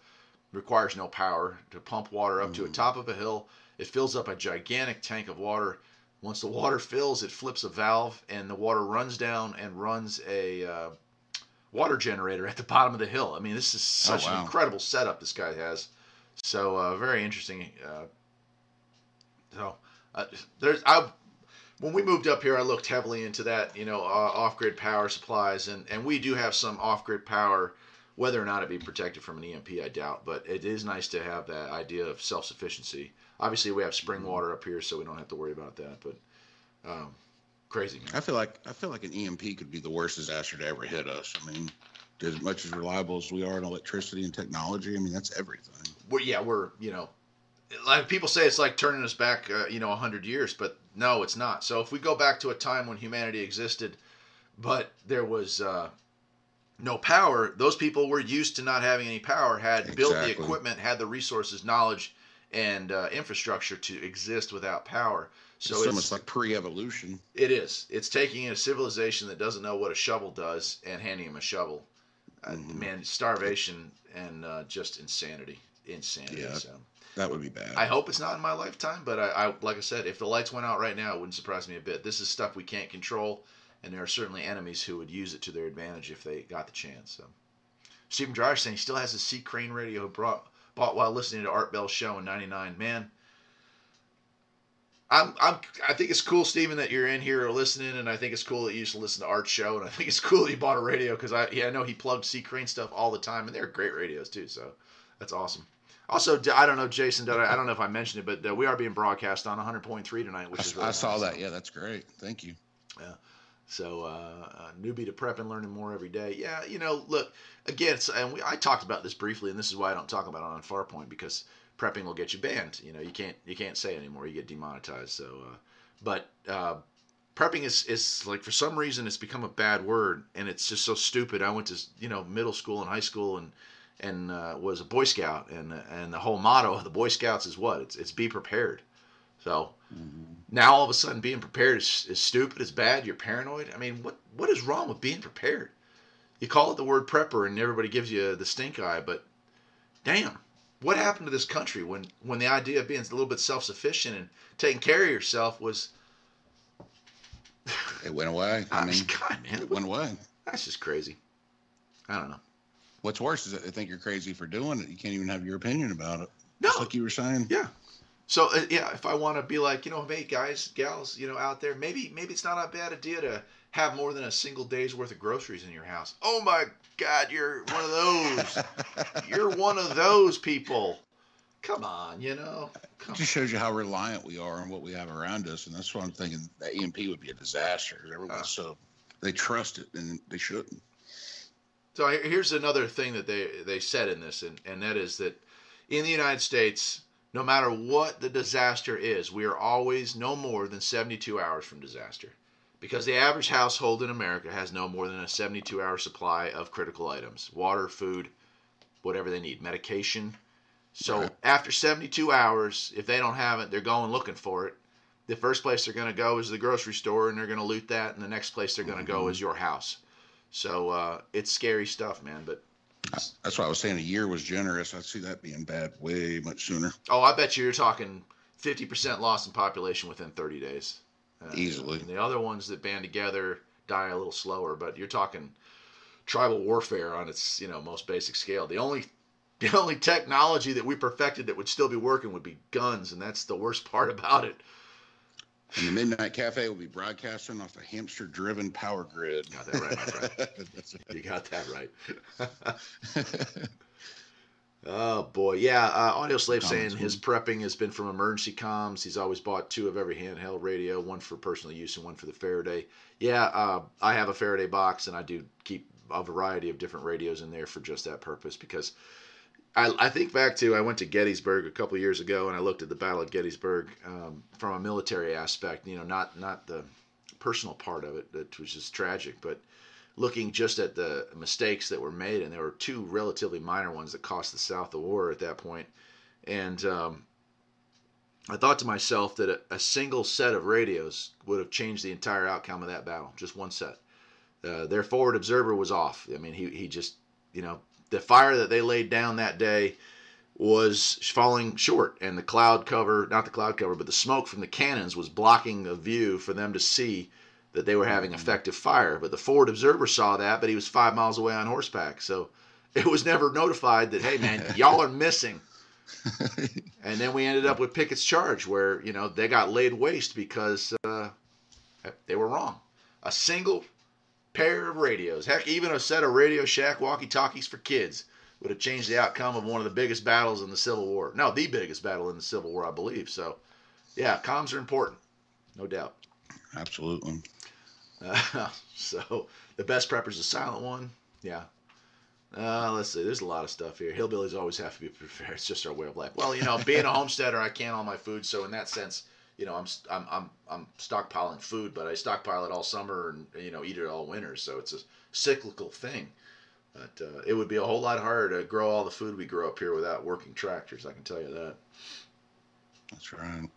requires no power to pump water up to a Mhm. top of a hill. It fills up a gigantic tank of water. Once the water fills, it flips a valve, and the water runs down and runs a uh, water generator at the bottom of the hill. I mean, this is such an wow. incredible setup this guy has. So uh, very interesting. Uh, so uh, there's I when we moved up here, I looked heavily into that, you know, uh, off-grid power supplies, and and we do have some off-grid power. Whether or not it be protected from an EMP, I doubt, but it is nice to have that idea of self-sufficiency. Obviously, we have spring water up here, so we don't have to worry about that. But um, crazy, man. I feel like I feel like an EMP could be the worst disaster to ever hit us. I mean, as much as reliable as we are in electricity and technology, I mean that's everything. We're, yeah, we're you know, like people say it's like turning us back, uh, you know, a hundred years, but no, it's not. So if we go back to a time when humanity existed, but there was uh, no power, those people were used to not having any power, had built the equipment, had the resources, knowledge, and uh, infrastructure to exist without power. So it's it's, almost like pre-evolution. it is. It's taking a civilization that doesn't know what a shovel does and handing them a shovel. Uh, Mhm. man, starvation and uh, just insanity, insanity. Yeah. So. That would be bad. I hope it's not in my lifetime, but I, I like I said, if the lights went out right now, it wouldn't surprise me a bit. This is stuff we can't control, and there are certainly enemies who would use it to their advantage if they got the chance. So, Stephen Dryer saying he still has his C. Crane radio brought bought while listening to Art Bell's show in '99. Man, I'm I'm I think it's cool, Stephen, that you're in here listening, and I think it's cool that you used to listen to Art's show, and I think it's cool that you bought a radio because I yeah I know he plugged C. Crane stuff all the time, and they're great radios too. So that's awesome. Also, I don't know, Jason. I, I don't know if I mentioned it, but uh, we are being broadcast on 100.3 tonight, which I, is really I saw nice. that. Yeah, that's great. Thank you. Yeah. So, uh, uh, newbie to prep and learning more every day. Yeah, you know, look again, it's, and we, I talked about this briefly, and this is why I don't talk about it on Farpoint because prepping will get you banned. You know, you can't you can't say it anymore. You get demonetized. So, uh, but uh, prepping is is like for some reason it's become a bad word, and it's just so stupid. I went to you know middle school and high school and and uh, was a Boy Scout, and and the whole motto of the Boy Scouts is what? It's it's be prepared. So now all of a sudden being prepared is, is stupid, is bad. You're paranoid. I mean, what what is wrong with being prepared? You call it the word prepper, and everybody gives you the stink eye. But damn, what happened to this country when when the idea of being a little bit self sufficient and taking care of yourself was? It went away. I I mean, God, man, it went away. that's just crazy. I don't know. What's worse is that they think you're crazy for doing it. You can't even have your opinion about it. No, Just like you were saying. Yeah. So uh, yeah, if I want to be like, you know, hey guys, gals, you know, out there, maybe maybe it's not a bad idea to have more than a single day's worth of groceries in your house. Oh my God, you're one of those. you're one of those people. come on, you know. Come it just shows you how reliant we are on what we have around us, and that's why I'm thinking that EMP would be a disaster. Everyone's uh, so they trust it, and they shouldn't. So here's another thing that they they said in this, and and that is that in the United States, no matter what the disaster is, we are always no more than 72 hours from disaster. Because the average household in America has no more than a 72 hour supply of critical items water, food, whatever they need, medication. So right. after 72 hours, if they don't have it, they're going looking for it. The first place they're going to go is the grocery store and they're going to loot that. And the next place they're going to mm-hmm. go is your house. So uh, it's scary stuff, man. But that's why I was saying a year was generous. I see that being bad way much sooner. Oh, I bet you you're talking 50% loss in population within 30 days. Uh, Easily. the other ones that band together die a little slower, but you're talking tribal warfare on its you know most basic scale. The only the only technology that we perfected that would still be working would be guns, and that's the worst part about it. And the Midnight Cafe will be broadcasting off a hamster driven power grid. Got that right, my friend. you got that right. oh, boy. Yeah. Uh, Audio Slave saying his prepping has been from emergency comms. He's always bought two of every handheld radio, one for personal use and one for the Faraday. Yeah. Uh, I have a Faraday box, and I do keep a variety of different radios in there for just that purpose because I, I think back to I went to Gettysburg a couple years ago and I looked at the Battle of Gettysburg um, from a military aspect. You know, not not the personal part of it, that was just tragic, but looking just at the mistakes that were made, and there were two relatively minor ones that cost the South the war at that point. And um, I thought to myself that a, a, single set of radios would have changed the entire outcome of that battle. Just one set. Uh, their forward observer was off. I mean, he he just you know the fire that they laid down that day was falling short and the cloud cover not the cloud cover but the smoke from the cannons was blocking the view for them to see that they were having mm-hmm. effective fire. But the forward observer saw that but he was five miles away on horseback. So it was never notified that hey man y'all are missing. And then we ended up with pickett's charge where you know they got laid waste because uh, they were wrong. A single pair of radios. Heck, even a set of Radio Shack walkie talkies for kids would have changed the outcome of one of the biggest battles in the Civil War. No, the biggest battle in the Civil War, I believe. So, yeah, comms are important, no doubt. Absolutely. Uh, so, the best prepper is a silent one. Yeah. Uh, let's see. There's a lot of stuff here. Hillbillies always have to be prepared. It's just our way of life. Well, you know, being a homesteader, I can't all my food. So, in that sense, you know, I'm I'm I'm I'm stockpiling food, but I stockpile it all summer and you know eat it all winter. So it's a cyclical thing. But uh, it would be a whole lot harder to grow all the food we grow up here without working tractors. I can tell you that. That's right.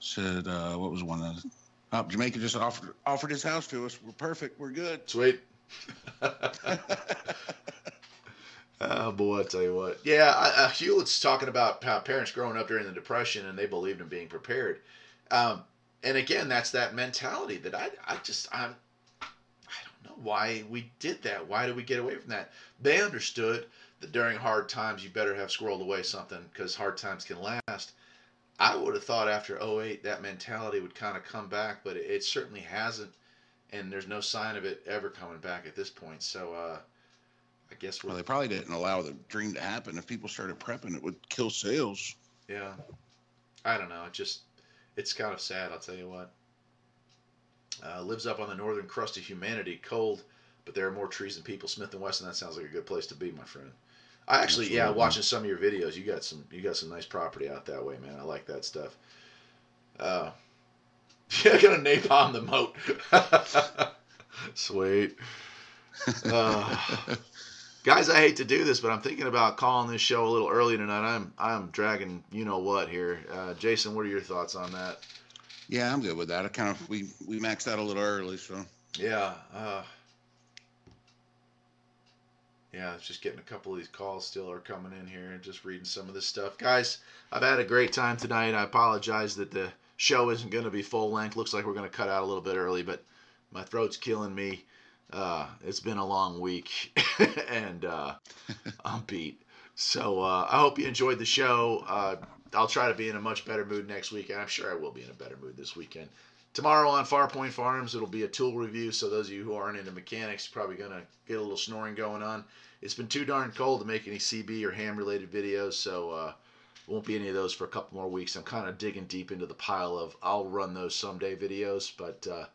Said uh, what was one of oh, Jamaica just offered offered his house to us. We're perfect. We're good. Sweet. Oh boy, I tell you what. Yeah, uh, Hewlett's talking about parents growing up during the Depression and they believed in being prepared. Um, and again, that's that mentality that I, I just, I'm, I don't know why we did that. Why did we get away from that? They understood that during hard times you better have squirreled away something because hard times can last. I would have thought after 08 that mentality would kind of come back, but it, it certainly hasn't, and there's no sign of it ever coming back at this point. So. Uh, I guess well, they probably didn't allow the dream to happen. If people started prepping, it would kill sales. Yeah, I don't know. It just it's kind of sad. I'll tell you what. Uh, lives up on the northern crust of humanity, cold, but there are more trees than people. Smith and Wesson. That sounds like a good place to be, my friend. I actually, Absolutely. yeah, watching some of your videos, you got some, you got some nice property out that way, man. I like that stuff. Uh, yeah, gonna napalm the moat. Sweet. Uh, guys, I hate to do this, but I'm thinking about calling this show a little early tonight. I'm I'm dragging you know what here. Uh, Jason, what are your thoughts on that? Yeah, I'm good with that. I kind of we we maxed out a little early, so yeah. Uh, yeah, it's just getting a couple of these calls still are coming in here and just reading some of this stuff. Guys, I've had a great time tonight. I apologize that the show isn't going to be full length. Looks like we're going to cut out a little bit early, but my throat's killing me. Uh, it's been a long week, and uh, I'm beat. So uh, I hope you enjoyed the show. Uh, I'll try to be in a much better mood next week, and I'm sure I will be in a better mood this weekend. Tomorrow on Farpoint Farms, it'll be a tool review. So those of you who aren't into mechanics, probably gonna get a little snoring going on. It's been too darn cold to make any CB or ham related videos, so uh, won't be any of those for a couple more weeks. I'm kind of digging deep into the pile of I'll run those someday videos, but uh,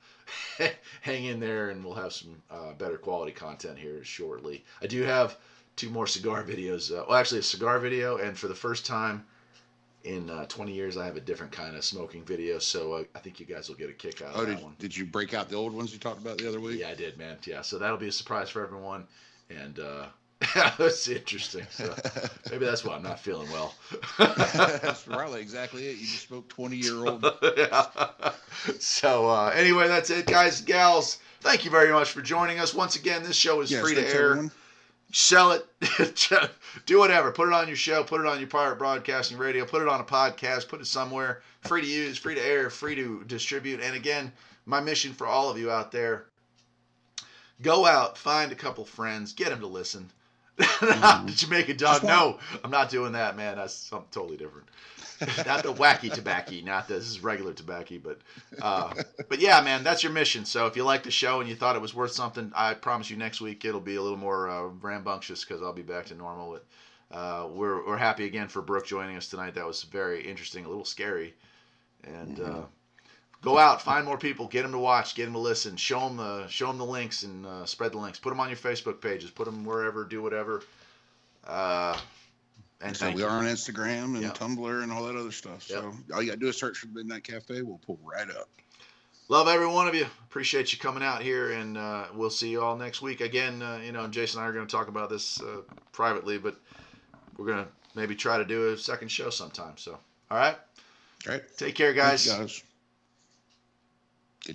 hang in there and we'll have some uh, better quality content here shortly. I do have two more cigar videos. Uh, well, actually, a cigar video, and for the first time in uh, 20 years, I have a different kind of smoking video. So uh, I think you guys will get a kick out oh, of did, that one. Did you break out the old ones you talked about the other week? Yeah, I did, man. Yeah, so that'll be a surprise for everyone, and uh, that's interesting. So maybe that's why I'm not feeling well. that's probably exactly it. You just spoke 20 year old. yeah. So uh, anyway, that's it, guys, gals. Thank you very much for joining us once again. This show is Yes, free to air everyone. sell it, do whatever. Put it on your show, put it on your pirate broadcasting radio, put it on a podcast, put it somewhere. Free to use, free to air, free to distribute. And again, my mission for all of you out there go out, find a couple friends, get them to listen. Not the Jamaican dog. No, I'm not doing that, man. That's something totally different. not the wacky tobacco, not the, this is regular tobacco, but uh, but yeah, man, that's your mission. So if you like the show and you thought it was worth something, I promise you next week it'll be a little more uh, rambunctious because I'll be back to normal. But, uh, we're we're happy again for Brooke joining us tonight. That was very interesting, a little scary, and uh, go out, find more people, get them to watch, get them to listen, show them the show them the links and uh, spread the links. Put them on your Facebook pages, put them wherever, do whatever. Uh, and So we you. are on Instagram and Yeah. Tumblr and all that other stuff. Yep. So all you got to do is search for Midnight Cafe. We'll pull right up. Love every one of you. Appreciate you coming out here, and uh, we'll see you all next week. Again, uh, you know, Jason and I are going to talk about this uh, privately, but we're going to maybe try to do a second show sometime. So, all right. All right. Take care, guys.